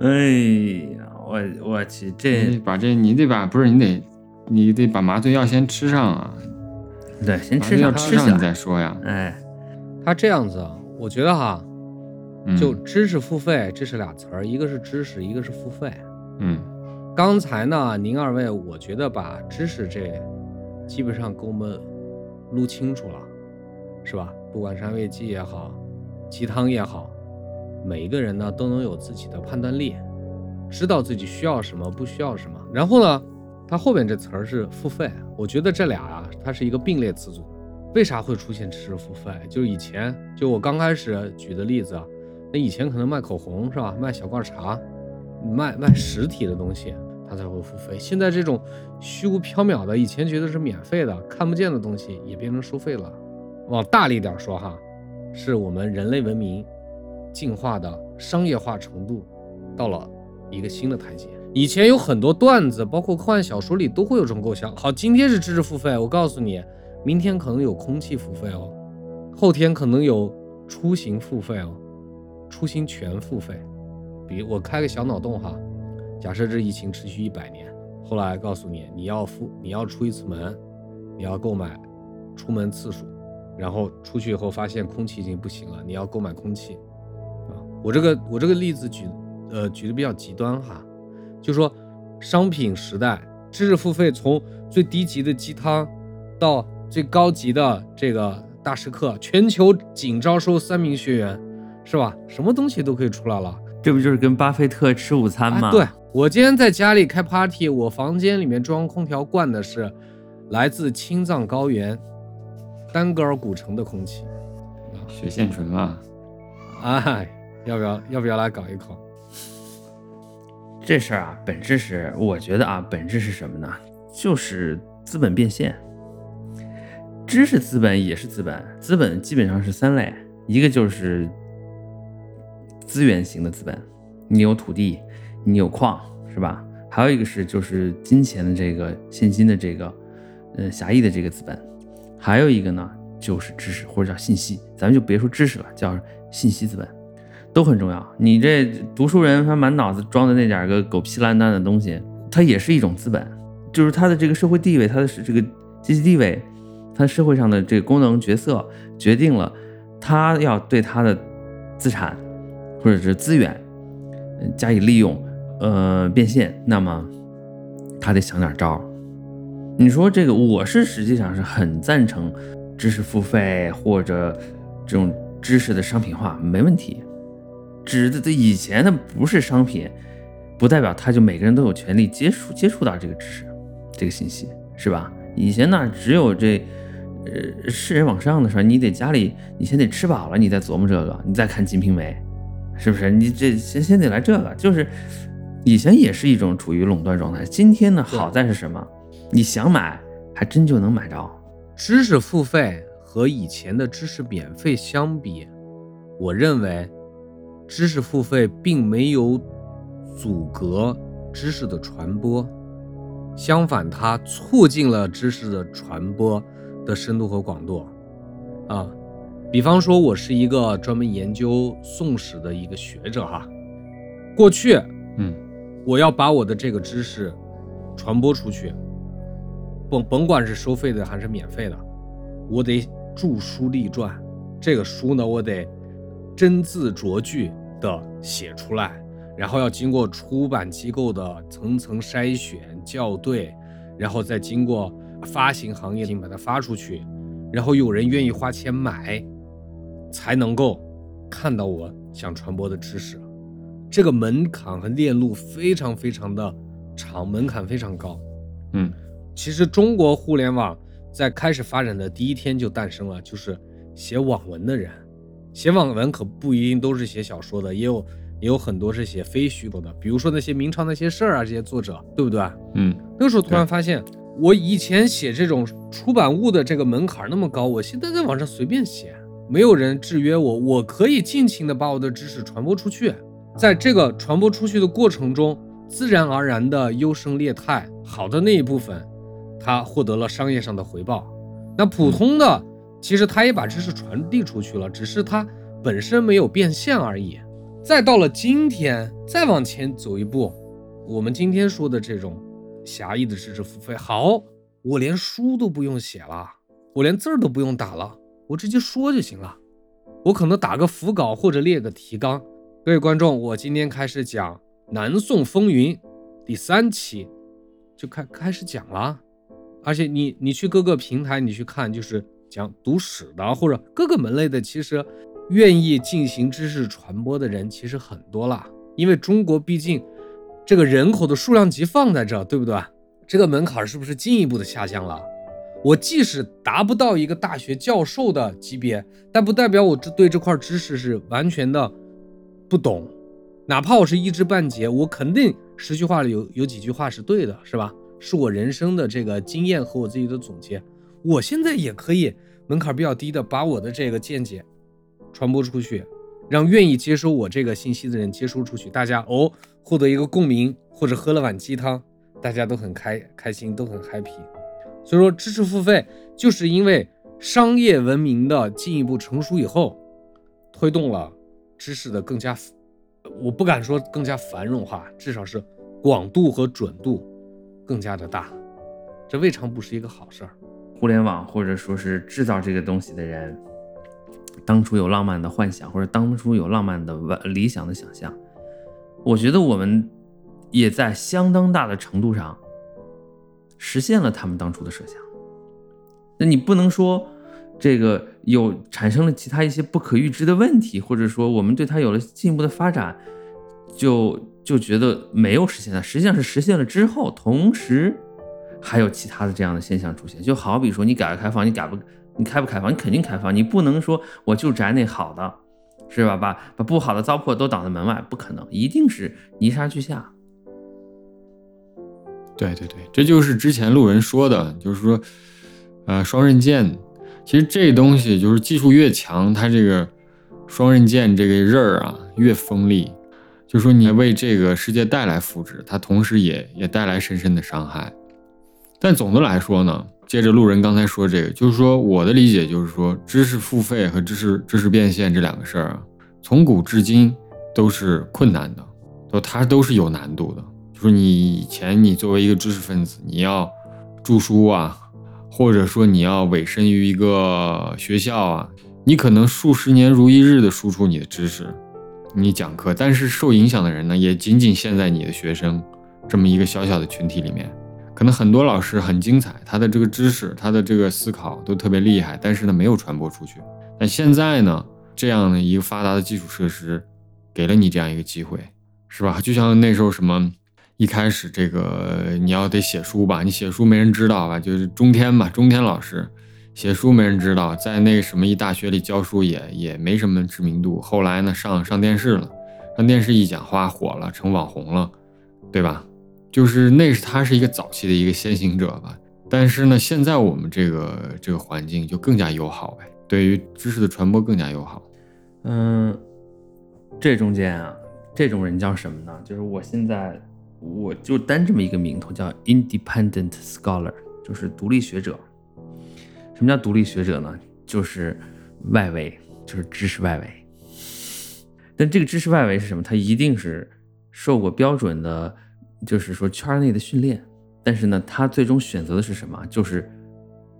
Speaker 3: 哎呀，我我去，这
Speaker 4: 得把这，你得把不是你得，你得把麻醉药先吃上啊，
Speaker 3: 对，先吃上
Speaker 4: 吃上你再。说呀。
Speaker 3: 哎，
Speaker 2: 他这样子啊，我觉得哈，
Speaker 4: 嗯
Speaker 2: 就知识付费，这是俩词儿，一个是知识，一个是付费。
Speaker 4: 嗯
Speaker 2: 刚才呢，您二位，我觉得把知识这基本上给我们撸清楚了，是吧？不管是安慰剂也好，鸡汤也好，每一个人呢都能有自己的判断力，知道自己需要什么，不需要什么。然后呢，它后边这词儿是付费，我觉得这俩啊，它是一个并列词组。为啥会出现知识付费？就是以前，就我刚开始举的例子啊，那以前可能卖口红是吧？卖小罐茶，卖卖实体的东西，它才会付费。现在这种虚无缥缈的，以前觉得是免费的、看不见的东西，也变成收费了。往大了一点说哈，是我们人类文明进化的商业化程度到了一个新的台阶。以前有很多段子，包括科幻小说里都会有这种构想。好，今天是知识付费，我告诉你，明天可能有空气付费哦，后天可能有出行付费哦，出行全付费。比如我开个小脑洞哈，假设这疫情持续一百年，后来告诉你你要付，你要出一次门，你要购买出门次数，然后出去以后发现空气已经不行了，你要购买空气啊。我这个我这个例子举呃举的比较极端哈，就说商品时代，知识付费从最低级的鸡汤到最高级的这个大师课，全球仅招收三名学员，是吧？什么东西都可以出来了。
Speaker 3: 这不就是跟巴菲特吃午餐吗？
Speaker 2: 啊，对我今天在家里开 party，我房间里面中央空调灌的是来自青藏高原丹格尔古城的空气。
Speaker 4: 血线纯啊，
Speaker 2: 哎，要不要要不要来搞一口？
Speaker 3: 这事儿啊，本质是我觉得啊，本质是什么呢？就是资本变现。知识资本也是资本，资本基本上是三类，一个就是资源型的资本，你有土地，你有矿，是吧？还有一个是就是金钱的这个现金的这个，呃，狭义的这个资本，还有一个呢就是知识或者叫信息，咱们就别说知识了，叫信息资本。都很重要。你这读书人，他满脑子装的那点个狗屁烂蛋的东西，它也是一种资本，就是他的这个社会地位，他的这个阶级地位，他社会上的这个功能角色，决定了他要对他的资产或者是资源加以利用，呃，变现。那么他得想点招。你说这个，我是实际上是很赞成知识付费或者这种知识的商品化，没问题。指的以前它不是商品，不代表它就每个人都有权利接触接触到这个知识、这个信息，是吧？以前呢，只有这呃世人往上的时候，你得家里你先得吃饱了，你再琢磨这个，你再看《金瓶梅》，是不是？你这先先得来这个，就是以前也是一种处于垄断状态。今天呢，好在是什么？你想买，还真就能买着。
Speaker 2: 知识付费和以前的知识免费相比，我认为知识付费并没有阻隔知识的传播，相反，它促进了知识的传播的深度和广度。啊，比方说，我是一个专门研究宋史的一个学者哈，过去
Speaker 4: 嗯
Speaker 2: 我要把我的这个知识传播出去，甭甭管是收费的还是免费的，我得著书立传。这个书呢，我得真字拙句的写出来，然后要经过出版机构的层层筛选校对，然后再经过发行行业把它发出去，然后有人愿意花钱买，才能够看到我想传播的知识。这个门槛和链路非常非常的长，门槛非常高。
Speaker 4: 嗯，
Speaker 2: 其实中国互联网在开始发展的第一天就诞生了，就是写网文的人。写网文可不一定都是写小说的，也有也有很多是写非虚构的，比如说那些明朝那些事儿啊，这些作者，对不对？
Speaker 4: 嗯，
Speaker 2: 那个时候突然发现，我以前写这种出版物的这个门槛那么高，我现在在网上随便写，没有人制约我，我可以尽情的把我的知识传播出去。在这个传播出去的过程中，自然而然的优胜劣汰，好的那一部分，他获得了商业上的回报。那普通的，其实他也把知识传递出去了，只是他本身没有变现而已。再到了今天，再往前走一步，我们今天说的这种狭义的知识付费，好，我连书都不用写了，我连字儿都不用打了，我直接说就行了。我可能打个辅稿或者列个提纲。各位观众，我今天开始讲《南宋风云》第三期，就开开始讲了。而且你你去各个平台，你去看，就是讲读史的或者各个门类的，其实愿意进行知识传播的人其实很多了。因为中国毕竟这个人口的数量级放在这，对不对？这个门槛是不是进一步的下降了？我即使达不到一个大学教授的级别，但不代表我这对这块知识是完全的。不懂，哪怕我是一知半解，我肯定十句话里有有几句话是对的，是吧？是我人生的这个经验和我自己的总结。我现在也可以门槛比较低的把我的这个见解传播出去，让愿意接收我这个信息的人接收出去，大家哦获得一个共鸣，或者喝了碗鸡汤，大家都很开开心，都很 happy。所以说，知识付费就是因为商业文明的进一步成熟以后，推动了。知识的更加，我不敢说更加繁荣化，至少是广度和准度更加的大，这未尝不是一个好事儿。
Speaker 3: 互联网或者说是制造这个东西的人，当初有浪漫的幻想，或者当初有浪漫的理想的想象，我觉得我们也在相当大的程度上实现了他们当初的设想。那你不能说。这个有产生了其他一些不可预知的问题，或者说我们对它有了进一步的发展，就就觉得没有实现了。实际上是实现了之后，同时还有其他的这样的现象出现。就好比说你改革开放，你改不你开不开放，你肯定开放，你不能说我就摘那好的，是吧？把把不好的糟粕都挡在门外，不可能，一定是泥沙俱下。
Speaker 4: 对对对，这就是之前路人说的，就是说，呃，双刃剑。其实这东西就是技术越强，它这个双刃剑这个刃儿啊越锋利。就说你为这个世界带来福祉，它同时也也带来深深的伤害。但总的来说呢，接着路人刚才说这个，就是说我的理解就是说，知识付费和知识知识变现这两个事儿啊，从古至今都是困难的，都它都是有难度的。就是你以前你作为一个知识分子，你要著书啊。或者说你要委身于一个学校啊，你可能数十年如一日的输出你的知识，你讲课，但是受影响的人呢，也仅仅限在你的学生这么一个小小的群体里面。可能很多老师很精彩，他的这个知识，他的这个思考都特别厉害，但是呢没有传播出去。但现在呢，这样的一个发达的基础设施，给了你这样一个机会，是吧？就像那时候什么。一开始这个你要得写书吧，你写书没人知道吧？就是中天吧，中天老师写书没人知道，在那什么一大学里教书也也没什么知名度。后来呢，上上电视了，上电视一讲话火了，成网红了，对吧？就是那是他是一个早期的一个先行者吧。但是呢，现在我们这个这个环境就更加友好呗，对于知识的传播更加友好。
Speaker 3: 嗯，这中间啊，这种人叫什么呢？就是我现在。我就单这么一个名头叫 independent scholar，就是独立学者。什么叫独立学者呢？就是外围，就是知识外围。但这个知识外围是什么？它一定是受过标准的，就是说圈内的训练。但是呢，他最终选择的是什么？就是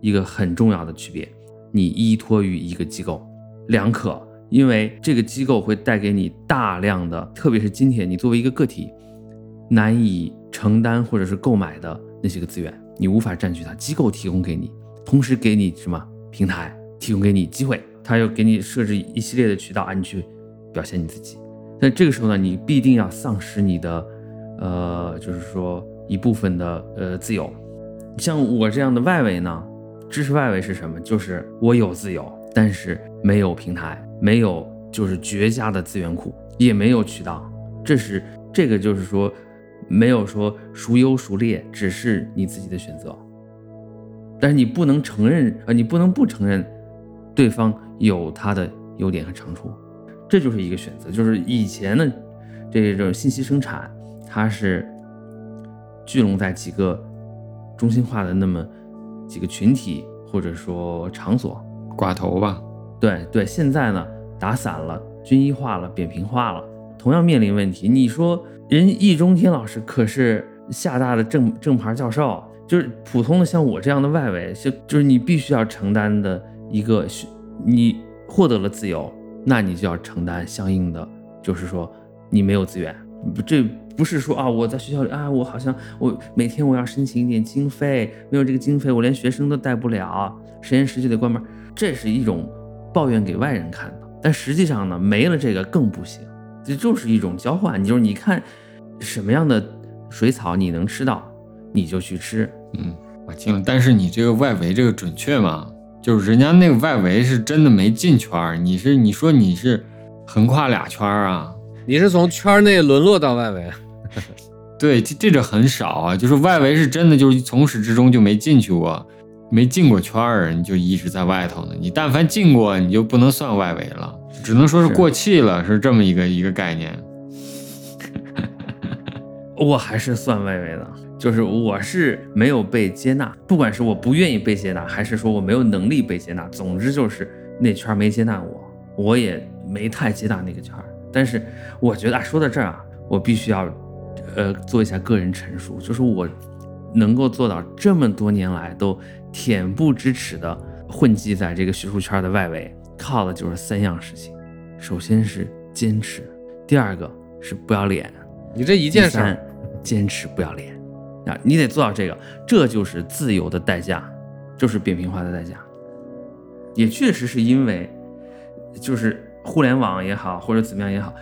Speaker 3: 一个很重要的区别：你依托于一个机构，两可。因为这个机构会带给你大量的，特别是今天你作为一个个体难以承担或者是购买的那些个资源，你无法占据它，机构提供给你，同时给你什么平台，提供给你机会，它又给你设置一系列的渠道，让你去表现你自己。但这个时候呢，你必定要丧失你的，呃，就是说一部分的呃自由。像我这样的外围呢，知识外围是什么？就是我有自由，但是没有平台，没有就是绝佳的资源库，也没有渠道。这是这个就是说，没有说孰优孰劣，只是你自己的选择。但是你不能承认，呃，你不能不承认对方有他的优点和长处。这就是一个选择，就是以前的这种信息生产，它是聚拢在几个中心化的那么几个群体或者说场所
Speaker 4: 寡头吧。
Speaker 3: 对对，现在呢打散了，均一化了，扁平化了，同样面临问题。你说人易中天老师可是厦大的正正牌教授，就是普通的像我这样的外围，就就是你必须要承担的一个，你获得了自由。那你就要承担相应的，就是说你没有资源，这不是说啊我在学校里啊我好像我每天我要申请一点经费，没有这个经费我连学生都带不了，实验室就得关门，这是一种抱怨给外人看的。但实际上呢，没了这个更不行，这就是一种交换，你就是你看什么样的水草你能吃到，你就去吃。
Speaker 4: 嗯，我听了，但是你这个外围这个准确吗？就是人家那个外围是真的没进圈儿，你是你说你是横跨俩圈儿啊？
Speaker 2: 你是从圈内沦落到外围？
Speaker 4: 对，这这个很少啊。就是外围是真的，就是从始至终就没进去过，没进过圈儿，你就一直在外头呢。你但凡进过，你就不能算外围了，只能说是过气了，是这么一个一个概念。
Speaker 3: 我还是算外围的。就是我是没有被接纳，不管是我不愿意被接纳，还是说我没有能力被接纳，总之就是那圈没接纳我，我也没太接纳那个圈儿。但是我觉得啊，说到这儿啊，我必须要，呃，做一下个人陈述，就是我能够做到这么多年来都恬不知耻的混迹在这个学术圈的外围，靠的就是三样事情：首先是坚持，第二个是不要脸，
Speaker 2: 你这一件事，
Speaker 3: 坚持不要脸。啊，你得做到这个，这就是自由的代价，就是扁平化的代价。也确实是因为，就是互联网也好，或者怎么样也好，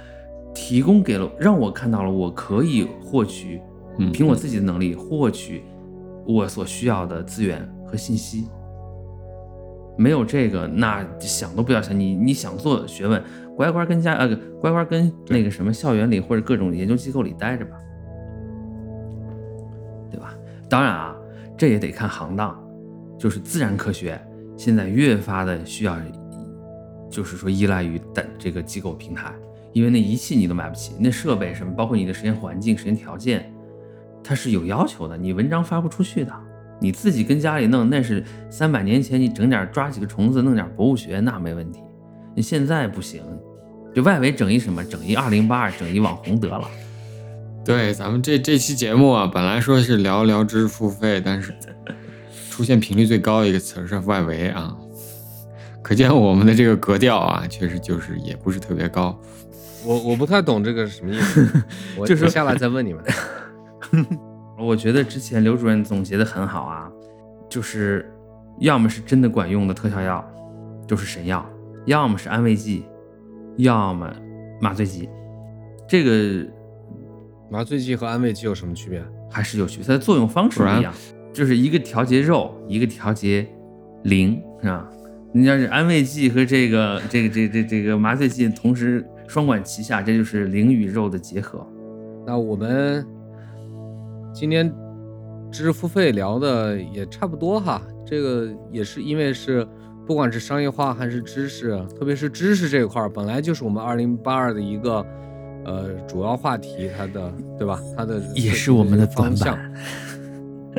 Speaker 3: 提供给了让我看到了我可以获取，凭我自己的能力获取我所需要的资源和信息。没有这个，那想都不要想。你你想做学问，乖乖跟家呃，乖乖跟那个什么校园里或者各种研究机构里待着吧。对吧当然啊，这也得看行当，就是自然科学现在越发的需要，就是说依赖于等这个机构平台，因为那仪器你都买不起，那设备什么，包括你的实验环境、实验条件，它是有要求的，你文章发不出去的，你自己跟家里弄，那是三百年前你整点抓几个虫子，弄点博物学那没问题，你现在不行，就外围整一什么，整一二零八二，整一网红得了。
Speaker 4: 对，咱们这这期节目啊，本来说是聊聊知识付费，但是出现频率最高的一个词是外围啊，可见我们的这个格调啊，确实就是也不是特别高。
Speaker 2: 我我不太懂这个是什么意思，我
Speaker 3: 就是
Speaker 2: 下来再问你们。
Speaker 3: 我觉得之前刘主任总结的很好啊，就是要么是真的管用的特效药，就是神药；要么是安慰剂，要么麻醉剂。这个。
Speaker 2: 麻醉剂和安慰剂有什么区别？
Speaker 3: 还是有区别，它的作用方式不一样，就是一个调节肉，一个调节灵，是吧？你要是安慰剂和这个这个这这这个麻醉剂同时双管齐下，这就是灵与肉的结合。
Speaker 2: 那我们今天知识付费聊的也差不多哈，这个也是因为是不管是商业化还是知识，特别是知识这一块，本来就是我们二零八二的一个。呃，主要话题，它的对吧？它的
Speaker 3: 也是我们的
Speaker 2: 方向，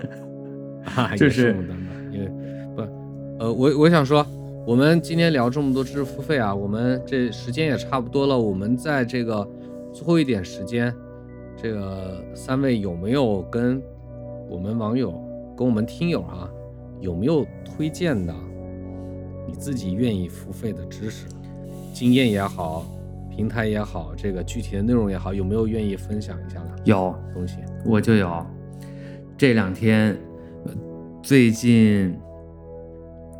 Speaker 3: 就是我们的
Speaker 2: 因为不，呃，我我想说，我们今天聊这么多知识付费啊，我们这时间也差不多了，我们在这个最后一点时间，这个三位有没有跟我们网友、跟我们听友啊，有没有推荐的你自己愿意付费的知识？经验也好，平台也好，这个具体的内容也好，有没有愿意分享一下的
Speaker 3: 有
Speaker 2: 东西？
Speaker 3: 我就有这两天，呃最近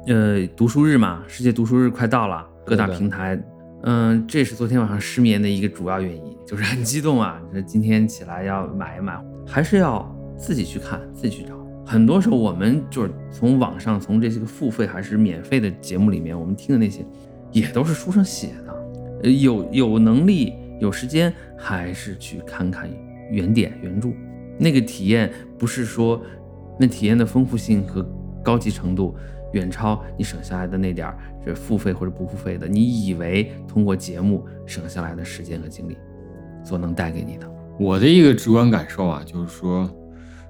Speaker 3: 呃读书日嘛，世界读书日快到了，各大平台，嗯、这是昨天晚上失眠的一个主要原因，就是很激动啊，这今天起来要买一买，还是要自己去看，自己去找。很多时候我们就是从网上，从这些个付费还是免费的节目里面，我们听的那些，也都是书上写的。呃，有有能力有时间，还是去看看原点原著，那个体验不是说那体验的丰富性和高级程度远超你省下来的那点儿这付费或者不付费的，你以为通过节目省下来的时间和精力所能带给你的。
Speaker 4: 我的一个直观感受啊，就是说，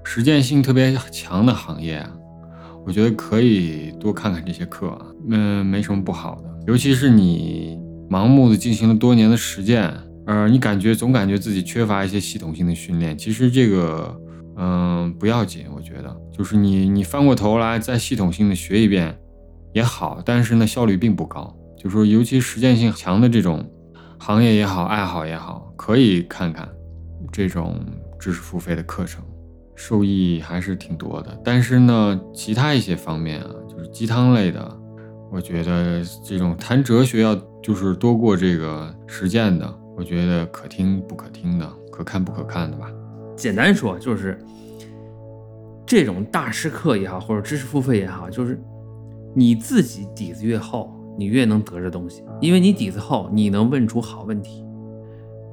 Speaker 4: 实践性特别强的行业啊，我觉得可以多看看这些课啊，嗯，没什么不好的。尤其是你盲目的进行了多年的实践，呃，你感觉总感觉自己缺乏一些系统性的训练，其实这个，嗯、不要紧，我觉得，就是你你翻过头来再系统性的学一遍也好，但是呢，效率并不高。就说尤其实践性强的这种行业也好，爱好也好，可以看看这种知识付费的课程，受益还是挺多的。但是呢，其他一些方面啊，就是鸡汤类的，我觉得这种谈哲学要就是多过这个实践的，我觉得可听不可听的，可看不可看的吧。
Speaker 3: 简单说就是，这种大师课也好，或者知识付费也好，就是你自己底子越厚，你越能得着东西，因为你底子厚，你能问出好问题。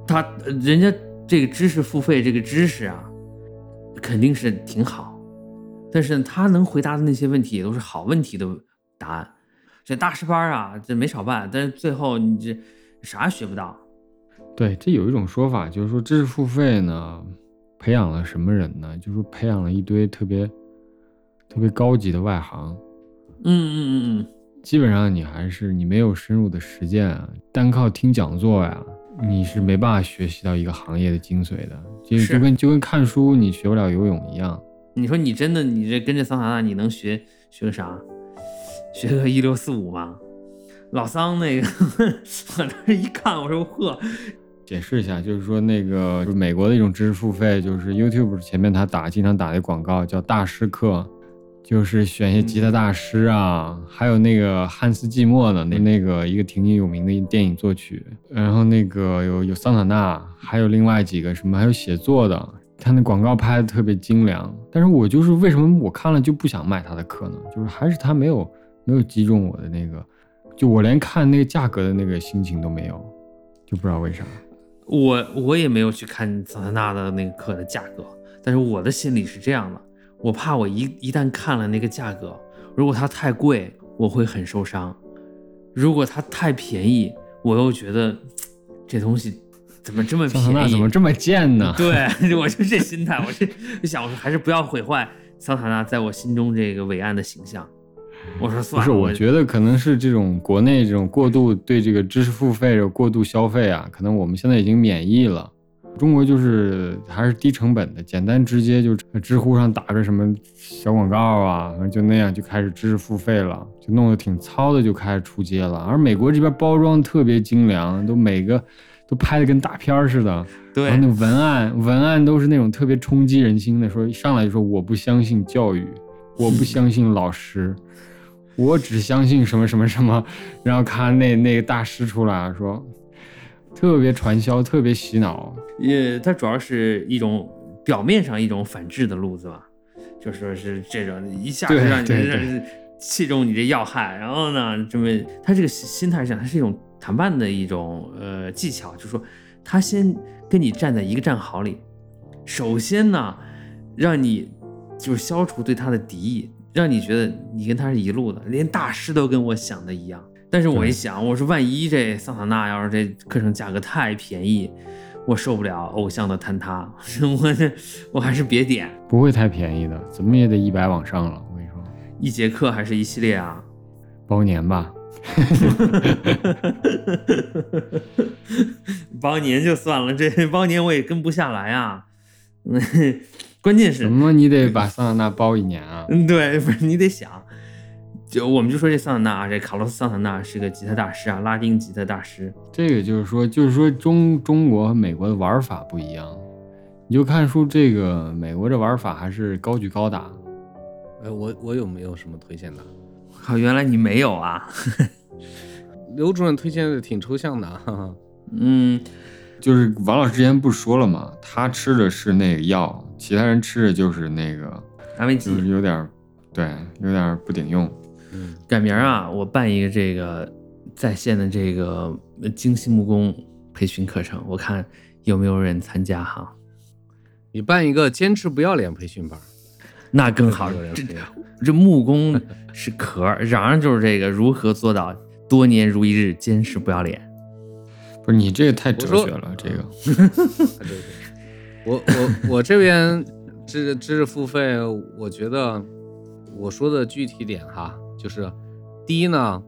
Speaker 3: 他人家这个知识付费这个知识啊，肯定是挺好，但是他能回答的那些问题也都是好问题的答案。这大师班啊，这没少办，但是最后你这啥学不到。
Speaker 4: 对，这有一种说法，就是说知识付费呢，培养了什么人呢？就是说培养了一堆特别特别高级的外行。
Speaker 3: 嗯嗯嗯嗯，
Speaker 4: 基本上你还是你没有深入的实践啊，单靠听讲座呀，你是没办法学习到一个行业的精髓的。就是就跟就跟看书你学不了游泳一样。
Speaker 3: 你说你真的你这跟着桑塔纳，你能学学个啥？学个一六四五吗？老桑那个，我这一看，我说呵，
Speaker 4: 解释一下，就是说那个就美国的一种知识付费，就是 YouTube 前面他打经常打的广告叫大师课，就是选一些吉他大师啊，还有那个汉斯季默的那那个一个挺有名的电影作曲，然后那个有有桑塔纳，还有另外几个什么还有写作的，他那广告拍的特别精良，但是我就是为什么我看了就不想买他的课呢？就是还是他没有没有击中我的那个，就我连看那个价格的那个心情都没有，就不知道为啥。
Speaker 3: 我我也没有去看桑塔纳的那个课的价格，但是我的心里是这样的，我怕我一一旦看了那个价格，如果它太贵，我会很受伤；如果它太便宜，我又觉得这东西怎么这么
Speaker 4: 桑塔纳
Speaker 3: 便宜？
Speaker 4: 怎么这么贱呢？
Speaker 3: 对，我就这心态，我是就想，我说还是不要毁坏桑塔纳在我心中这个伟岸的形象。我说
Speaker 4: 不是，我觉得可能是这种国内这种过度对这个知识付费、这种过度消费啊，可能我们现在已经免疫了。中国就是还是低成本的，简单直接，就知乎上打个什么小广告啊，就那样就开始知识付费了，就弄得挺糙的，就开始出街了。而美国这边包装特别精良，都每个都拍的跟大片儿似的，
Speaker 3: 对
Speaker 4: 然后那文案文案都是那种特别冲击人心的，说一上来就说我不相信教育，我不相信老师，我只相信什么什么什么，然后看那那个大师出来说，特别传销，特别洗脑，
Speaker 3: 也它主要是一种表面上一种反制的路子吧，就说是这种一下就让你
Speaker 4: 对
Speaker 3: 让你器重你这要害，然后呢，这么他这个心心态上，他是一种谈判的一种呃技巧，就是说他先跟你站在一个战壕里，首先呢，让你就是消除对他的敌意，让你觉得你跟他是一路的，连大师都跟我想的一样。但是我一想，我说万一这桑塔纳要是这课程价格太便宜，我受不了偶像的坍塌，我这我还是别点
Speaker 4: 不会太便宜的，怎么也得一百往上了。我跟你说，
Speaker 3: 一节课还是一系列啊？
Speaker 4: 包年吧，
Speaker 3: 包年就算了，这包年我也跟不下来啊。嗯，关键是
Speaker 4: 什么你得把桑塔纳包一年啊？
Speaker 3: 嗯，对，不是你得想，就我们就说这桑塔纳啊，这卡洛斯桑塔纳是个吉他大师啊，拉丁吉他大师。
Speaker 4: 这个就是说，就是说中中国和美国的玩法不一样。你就看出这个美国这玩法还是高举高打。
Speaker 2: 哎，我我有没有什么推荐的？
Speaker 3: 靠，原来你没有啊。
Speaker 2: 刘主任推荐的挺抽象的。哈哈。
Speaker 3: 嗯，
Speaker 4: 就是王老师之前不是说了吗？他吃的是那个药，其他人吃着就是那个
Speaker 3: 安慰剂，
Speaker 4: 就是有点，对，有点不顶用。
Speaker 2: 嗯，
Speaker 3: 改明儿啊，我办一个这个在线的这个精细木工培训课程，我看有没有人参加哈。
Speaker 2: 你办一个坚持不要脸培训班，
Speaker 3: 那更好。这这木工是壳，嚷嚷就是这个如何做到多年如一日坚持不要脸。
Speaker 4: 不是你这个太哲学了，这个。
Speaker 2: 我我我这边知知识付费，我觉得我说的具体点哈。就是第一呢，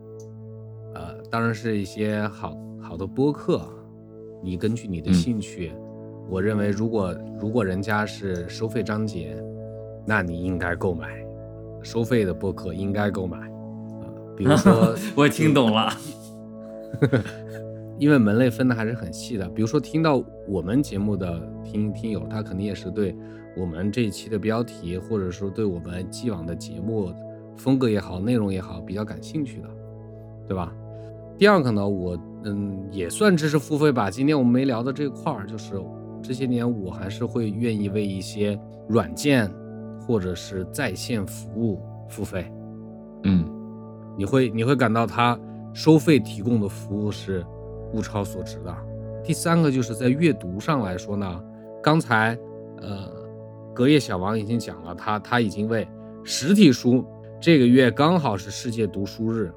Speaker 2: 呃，当然是一些好好的播客，你根据你的兴趣，我认为如果如果人家是收费章节，那你应该购买收费的播客，应该购买啊。比如说，
Speaker 3: 我听懂了，
Speaker 2: 因为门类分的还是很细的。比如说，听到我们节目的听听友，他肯定也是对我们这一期的标题，或者说对我们既往的节目。风格也好，内容也好，比较感兴趣的，对吧？第二个呢，我嗯也算知识付费吧。今天我们没聊的这块儿，就是这些年我还是会愿意为一些软件或者是在线服务付费。
Speaker 4: 嗯，
Speaker 2: 你会你会感到它收费提供的服务是物超所值的。第三个就是在阅读上来说呢，刚才呃隔夜小王已经讲了，他他已经为实体书。这个月刚好是世界读书日，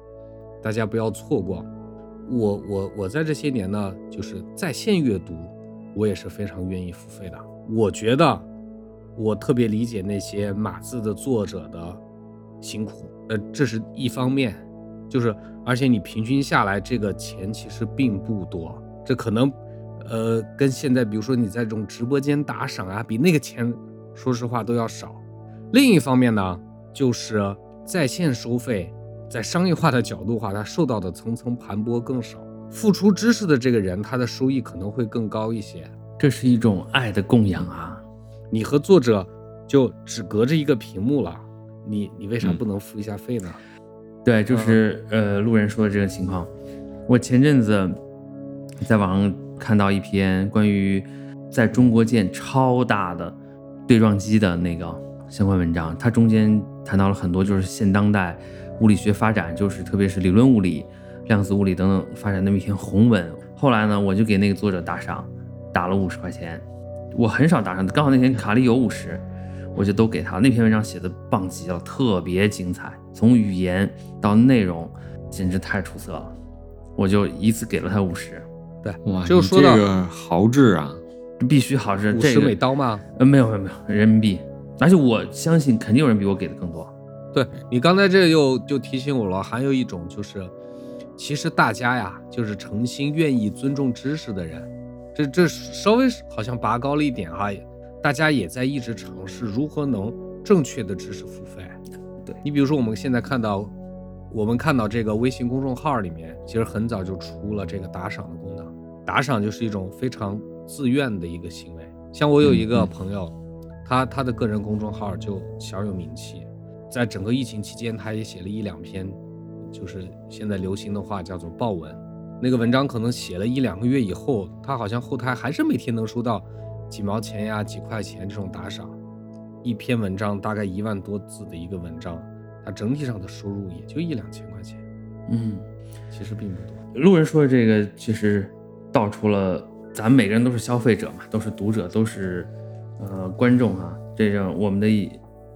Speaker 2: 大家不要错过。我我我在这些年呢，就是在线阅读，我也是非常愿意付费的。我觉得我特别理解那些码字的作者的辛苦，呃，这是一方面，就是而且你平均下来这个钱其实并不多，这可能呃跟现在比如说你在这种直播间打赏啊，比那个钱说实话都要少。另一方面呢，就是。在线收费，在商业化的角度话，它受到的层层盘剥更少。付出知识的这个人，他的收益可能会更高一些。
Speaker 3: 这是一种爱的供养啊！
Speaker 2: 你和作者就只隔着一个屏幕了，你你为啥不能付一下费呢？
Speaker 3: 对，就是呃，路人说的这个情况。我前阵子在网上看到一篇关于在中国建超大的对撞机的那个相关文章，它中间。谈到了很多，就是现当代物理学发展，就是特别是理论物理、量子物理等等发展那么一篇宏文。后来呢，我就给那个作者打赏，打了五十块钱。我很少打赏，刚好那天卡里有五十，我就都给他。那篇文章写的棒极了，特别精彩，从语言到内容，简直太出色了。我就一次给了他五十。
Speaker 2: 对，
Speaker 4: 哇，
Speaker 2: 就说
Speaker 4: 这个豪掷啊，
Speaker 3: 必须豪掷。
Speaker 2: 五十美刀吗？
Speaker 3: 呃，没有没有没有，人民币。而且我相信，肯定有人比我给的更多。
Speaker 2: 对你刚才这又就提醒我了，还有一种就是，其实大家呀，就是诚心愿意尊重知识的人，这这稍微好像拔高了一点哈。大家也在一直尝试如何能正确的知识付费。
Speaker 3: 对
Speaker 2: 你比如说，我们现在看到，我们看到这个微信公众号里面，其实很早就出了这个打赏的功能。打赏就是一种非常自愿的一个行为。像我有一个朋友。他他的个人公众号就小有名气，在整个疫情期间，他也写了一两篇，就是现在流行的话叫做爆文。那个文章可能写了一两个月以后，他好像后台还是每天能收到几毛钱呀、几块钱这种打赏。一篇文章大概一万多字的一个文章，他整体上的收入也就一两千块钱。
Speaker 3: 嗯，
Speaker 2: 其实并不多。
Speaker 3: 路人说的这个其实道出了，咱们每个人都是消费者嘛，都是读者，都是。呃，观众啊，这种我们的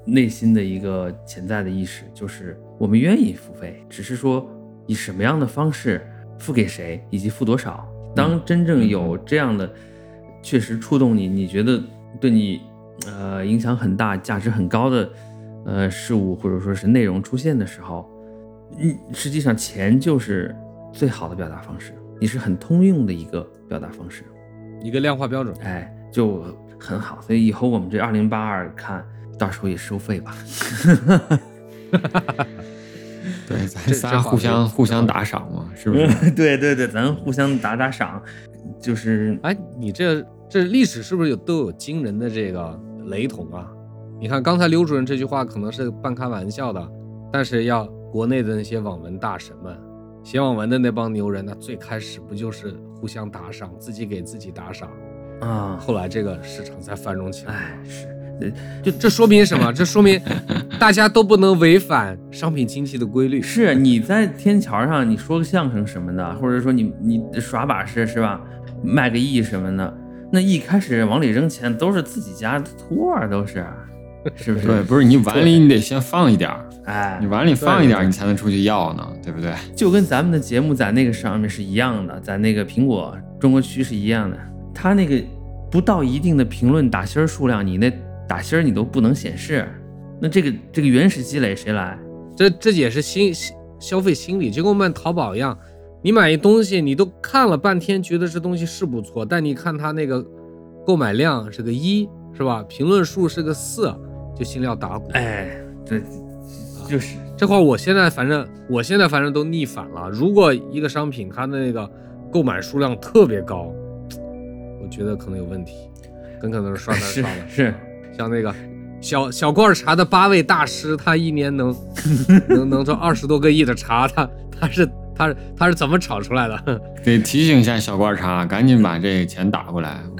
Speaker 3: 内心的一个潜在的意识，就是我们愿意付费，只是说以什么样的方式付给谁，以及付多少。当真正有这样的确实触动你，你觉得对你呃影响很大、价值很高的呃事物或者说是内容出现的时候，嗯，实际上钱就是最好的表达方式，你是很通用的一个表达方式，
Speaker 2: 一个量化标准。
Speaker 3: 哎，就。很好，所以以后我们这二零八二看到时候也收费吧。
Speaker 4: 对，咱仨互相互相打赏嘛，是不是？
Speaker 3: 对对对，咱互相打打赏，就是
Speaker 2: 哎，你这这历史是不是有都有惊人的这个雷同啊？你看刚才刘主任这句话可能是半开玩笑的，但是要国内的那些网文大神们，写网文的那帮牛人，那最开始不就是互相打赏，自己给自己打赏，
Speaker 3: 啊，
Speaker 2: 后来这个市场才繁荣起来。
Speaker 3: 哎是，
Speaker 2: 就这说明什么？这说明大家都不能违反商品经济的规律。
Speaker 3: 是你在天桥上你说个相声什么的，或者说你你耍把式是吧，卖个艺什么的，那一开始往里扔钱都是自己家的托儿，都是，是不是？
Speaker 4: 对，不是你碗里你得先放一点儿，
Speaker 3: 哎
Speaker 4: 你，碗里放一点儿，你才能出去要呢，对不对？
Speaker 3: 就跟咱们的节目在那个上面是一样的，在那个苹果中国区是一样的，它那个不到一定的评论打星儿数量，你那打星儿你都不能显示，那这个这个原始积累谁来？
Speaker 2: 这这也是心心消费心理，就跟我们淘宝一样，你买一东西，你都看了半天，觉得这东西是不错，但你看它那个购买量是个一，是吧？评论数是个四，就心里要打鼓。
Speaker 3: 哎，对，就是
Speaker 2: 这块我现在反正我现在反正都逆反了。如果一个商品它的那个购买数量特别高，我觉得可能有问题，很可能是刷单
Speaker 3: 是
Speaker 2: 刷的。
Speaker 3: 是，
Speaker 2: 像那个小小罐茶的八位大师，他一年能能能做二十多个亿的茶，他他是他是他是怎么炒出来的？
Speaker 4: 得提醒一下小罐茶，赶紧把这钱打过来。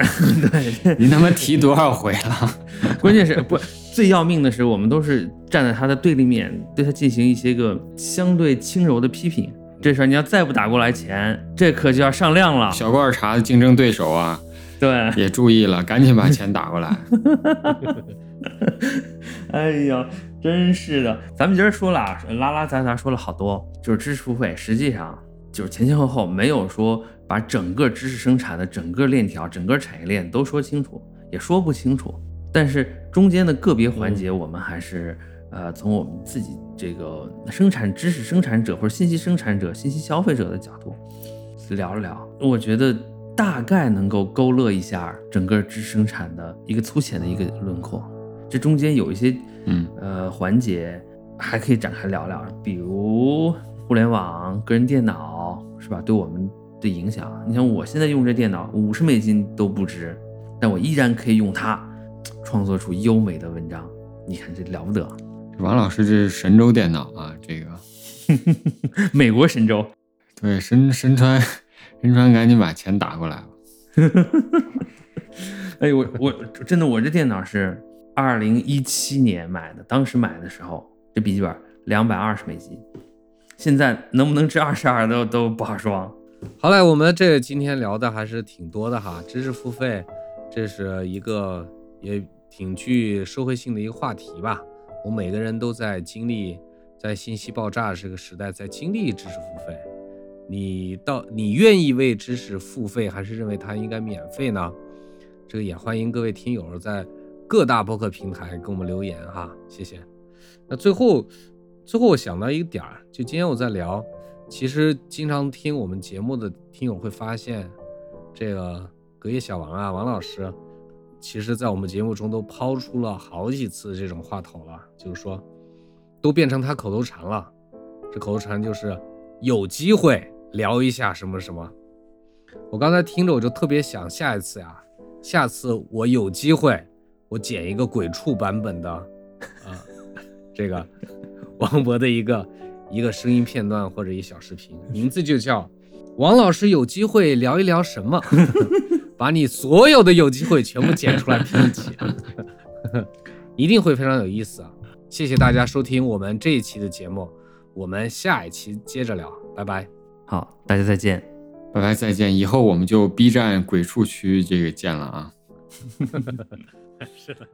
Speaker 3: 对，
Speaker 4: 你他妈提多少回了？
Speaker 3: 关键是不最要命的是，我们都是站在他的对立面，对他进行一些个相对轻柔的批评。这事儿你要再不打过来钱，这可就要上量了。
Speaker 4: 小罐茶的竞争对手啊，
Speaker 3: 对，
Speaker 4: 也注意了，赶紧把钱打过来。
Speaker 3: 哎呀，真是的。咱们今儿说了啊，拉拉杂杂说了好多，就是知识付费，实际上就是前前后后没有说把整个知识生产的整个链条、整个产业链都说清楚，也说不清楚。但是中间的个别环节，我们还是、呃从我们自己这个生产知识生产者或者信息生产者、信息消费者的角度聊了聊。我觉得大概能够勾勒一下整个知识生产的一个粗浅的一个轮廓。这中间有一些
Speaker 4: 嗯
Speaker 3: 呃环节还可以展开聊聊，比如互联网、个人电脑是吧？对我们的影响。你像我现在用这电脑，五十美金都不值，但我依然可以用它 创作出优美的文章。你看这了不得，
Speaker 4: 王老师这是神州电脑啊，这个
Speaker 3: 美国神州。
Speaker 4: 对神神川 神川赶紧把钱打过来吧。
Speaker 3: 哎，我我真的我这电脑是二零一七年买的，当时买的时候这笔记本两百二十美金，现在能不能值二十二都都不好说。
Speaker 2: 好嘞，我们这今天聊的还是挺多的哈，知识付费，这是一个也挺具社会性的一个话题吧。我每个人都在经历，在信息爆炸这个时代，在经历知识付费。你到你愿意为知识付费，还是认为它应该免费呢？这个也欢迎各位听友在各大播客平台给我们留言哈，谢谢。那最后，最后我想到一个点儿，就今天我在聊，其实经常听我们节目的听友会发现，这个隔夜小王啊，王老师，其实在我们节目中都抛出了好几次这种话头了，就是说，都变成他口头禅了。这口头禅就是有机会聊一下什么什么。我刚才听着我就特别想下一次呀，下次我有机会，我剪一个鬼畜版本的，啊，这个王博的一个一个声音片段或者一小视频，名字就叫“王老师有机会聊一聊什么”，把你所有的有机会全部剪出来拼一起，一定会非常有意思啊！谢谢大家收听我们这一期的节目，我们下一期接着聊，拜拜。
Speaker 3: 好，大家再见。
Speaker 4: 拜拜，再见！以后我们就 B 站鬼畜区这个见了啊。
Speaker 2: 是的。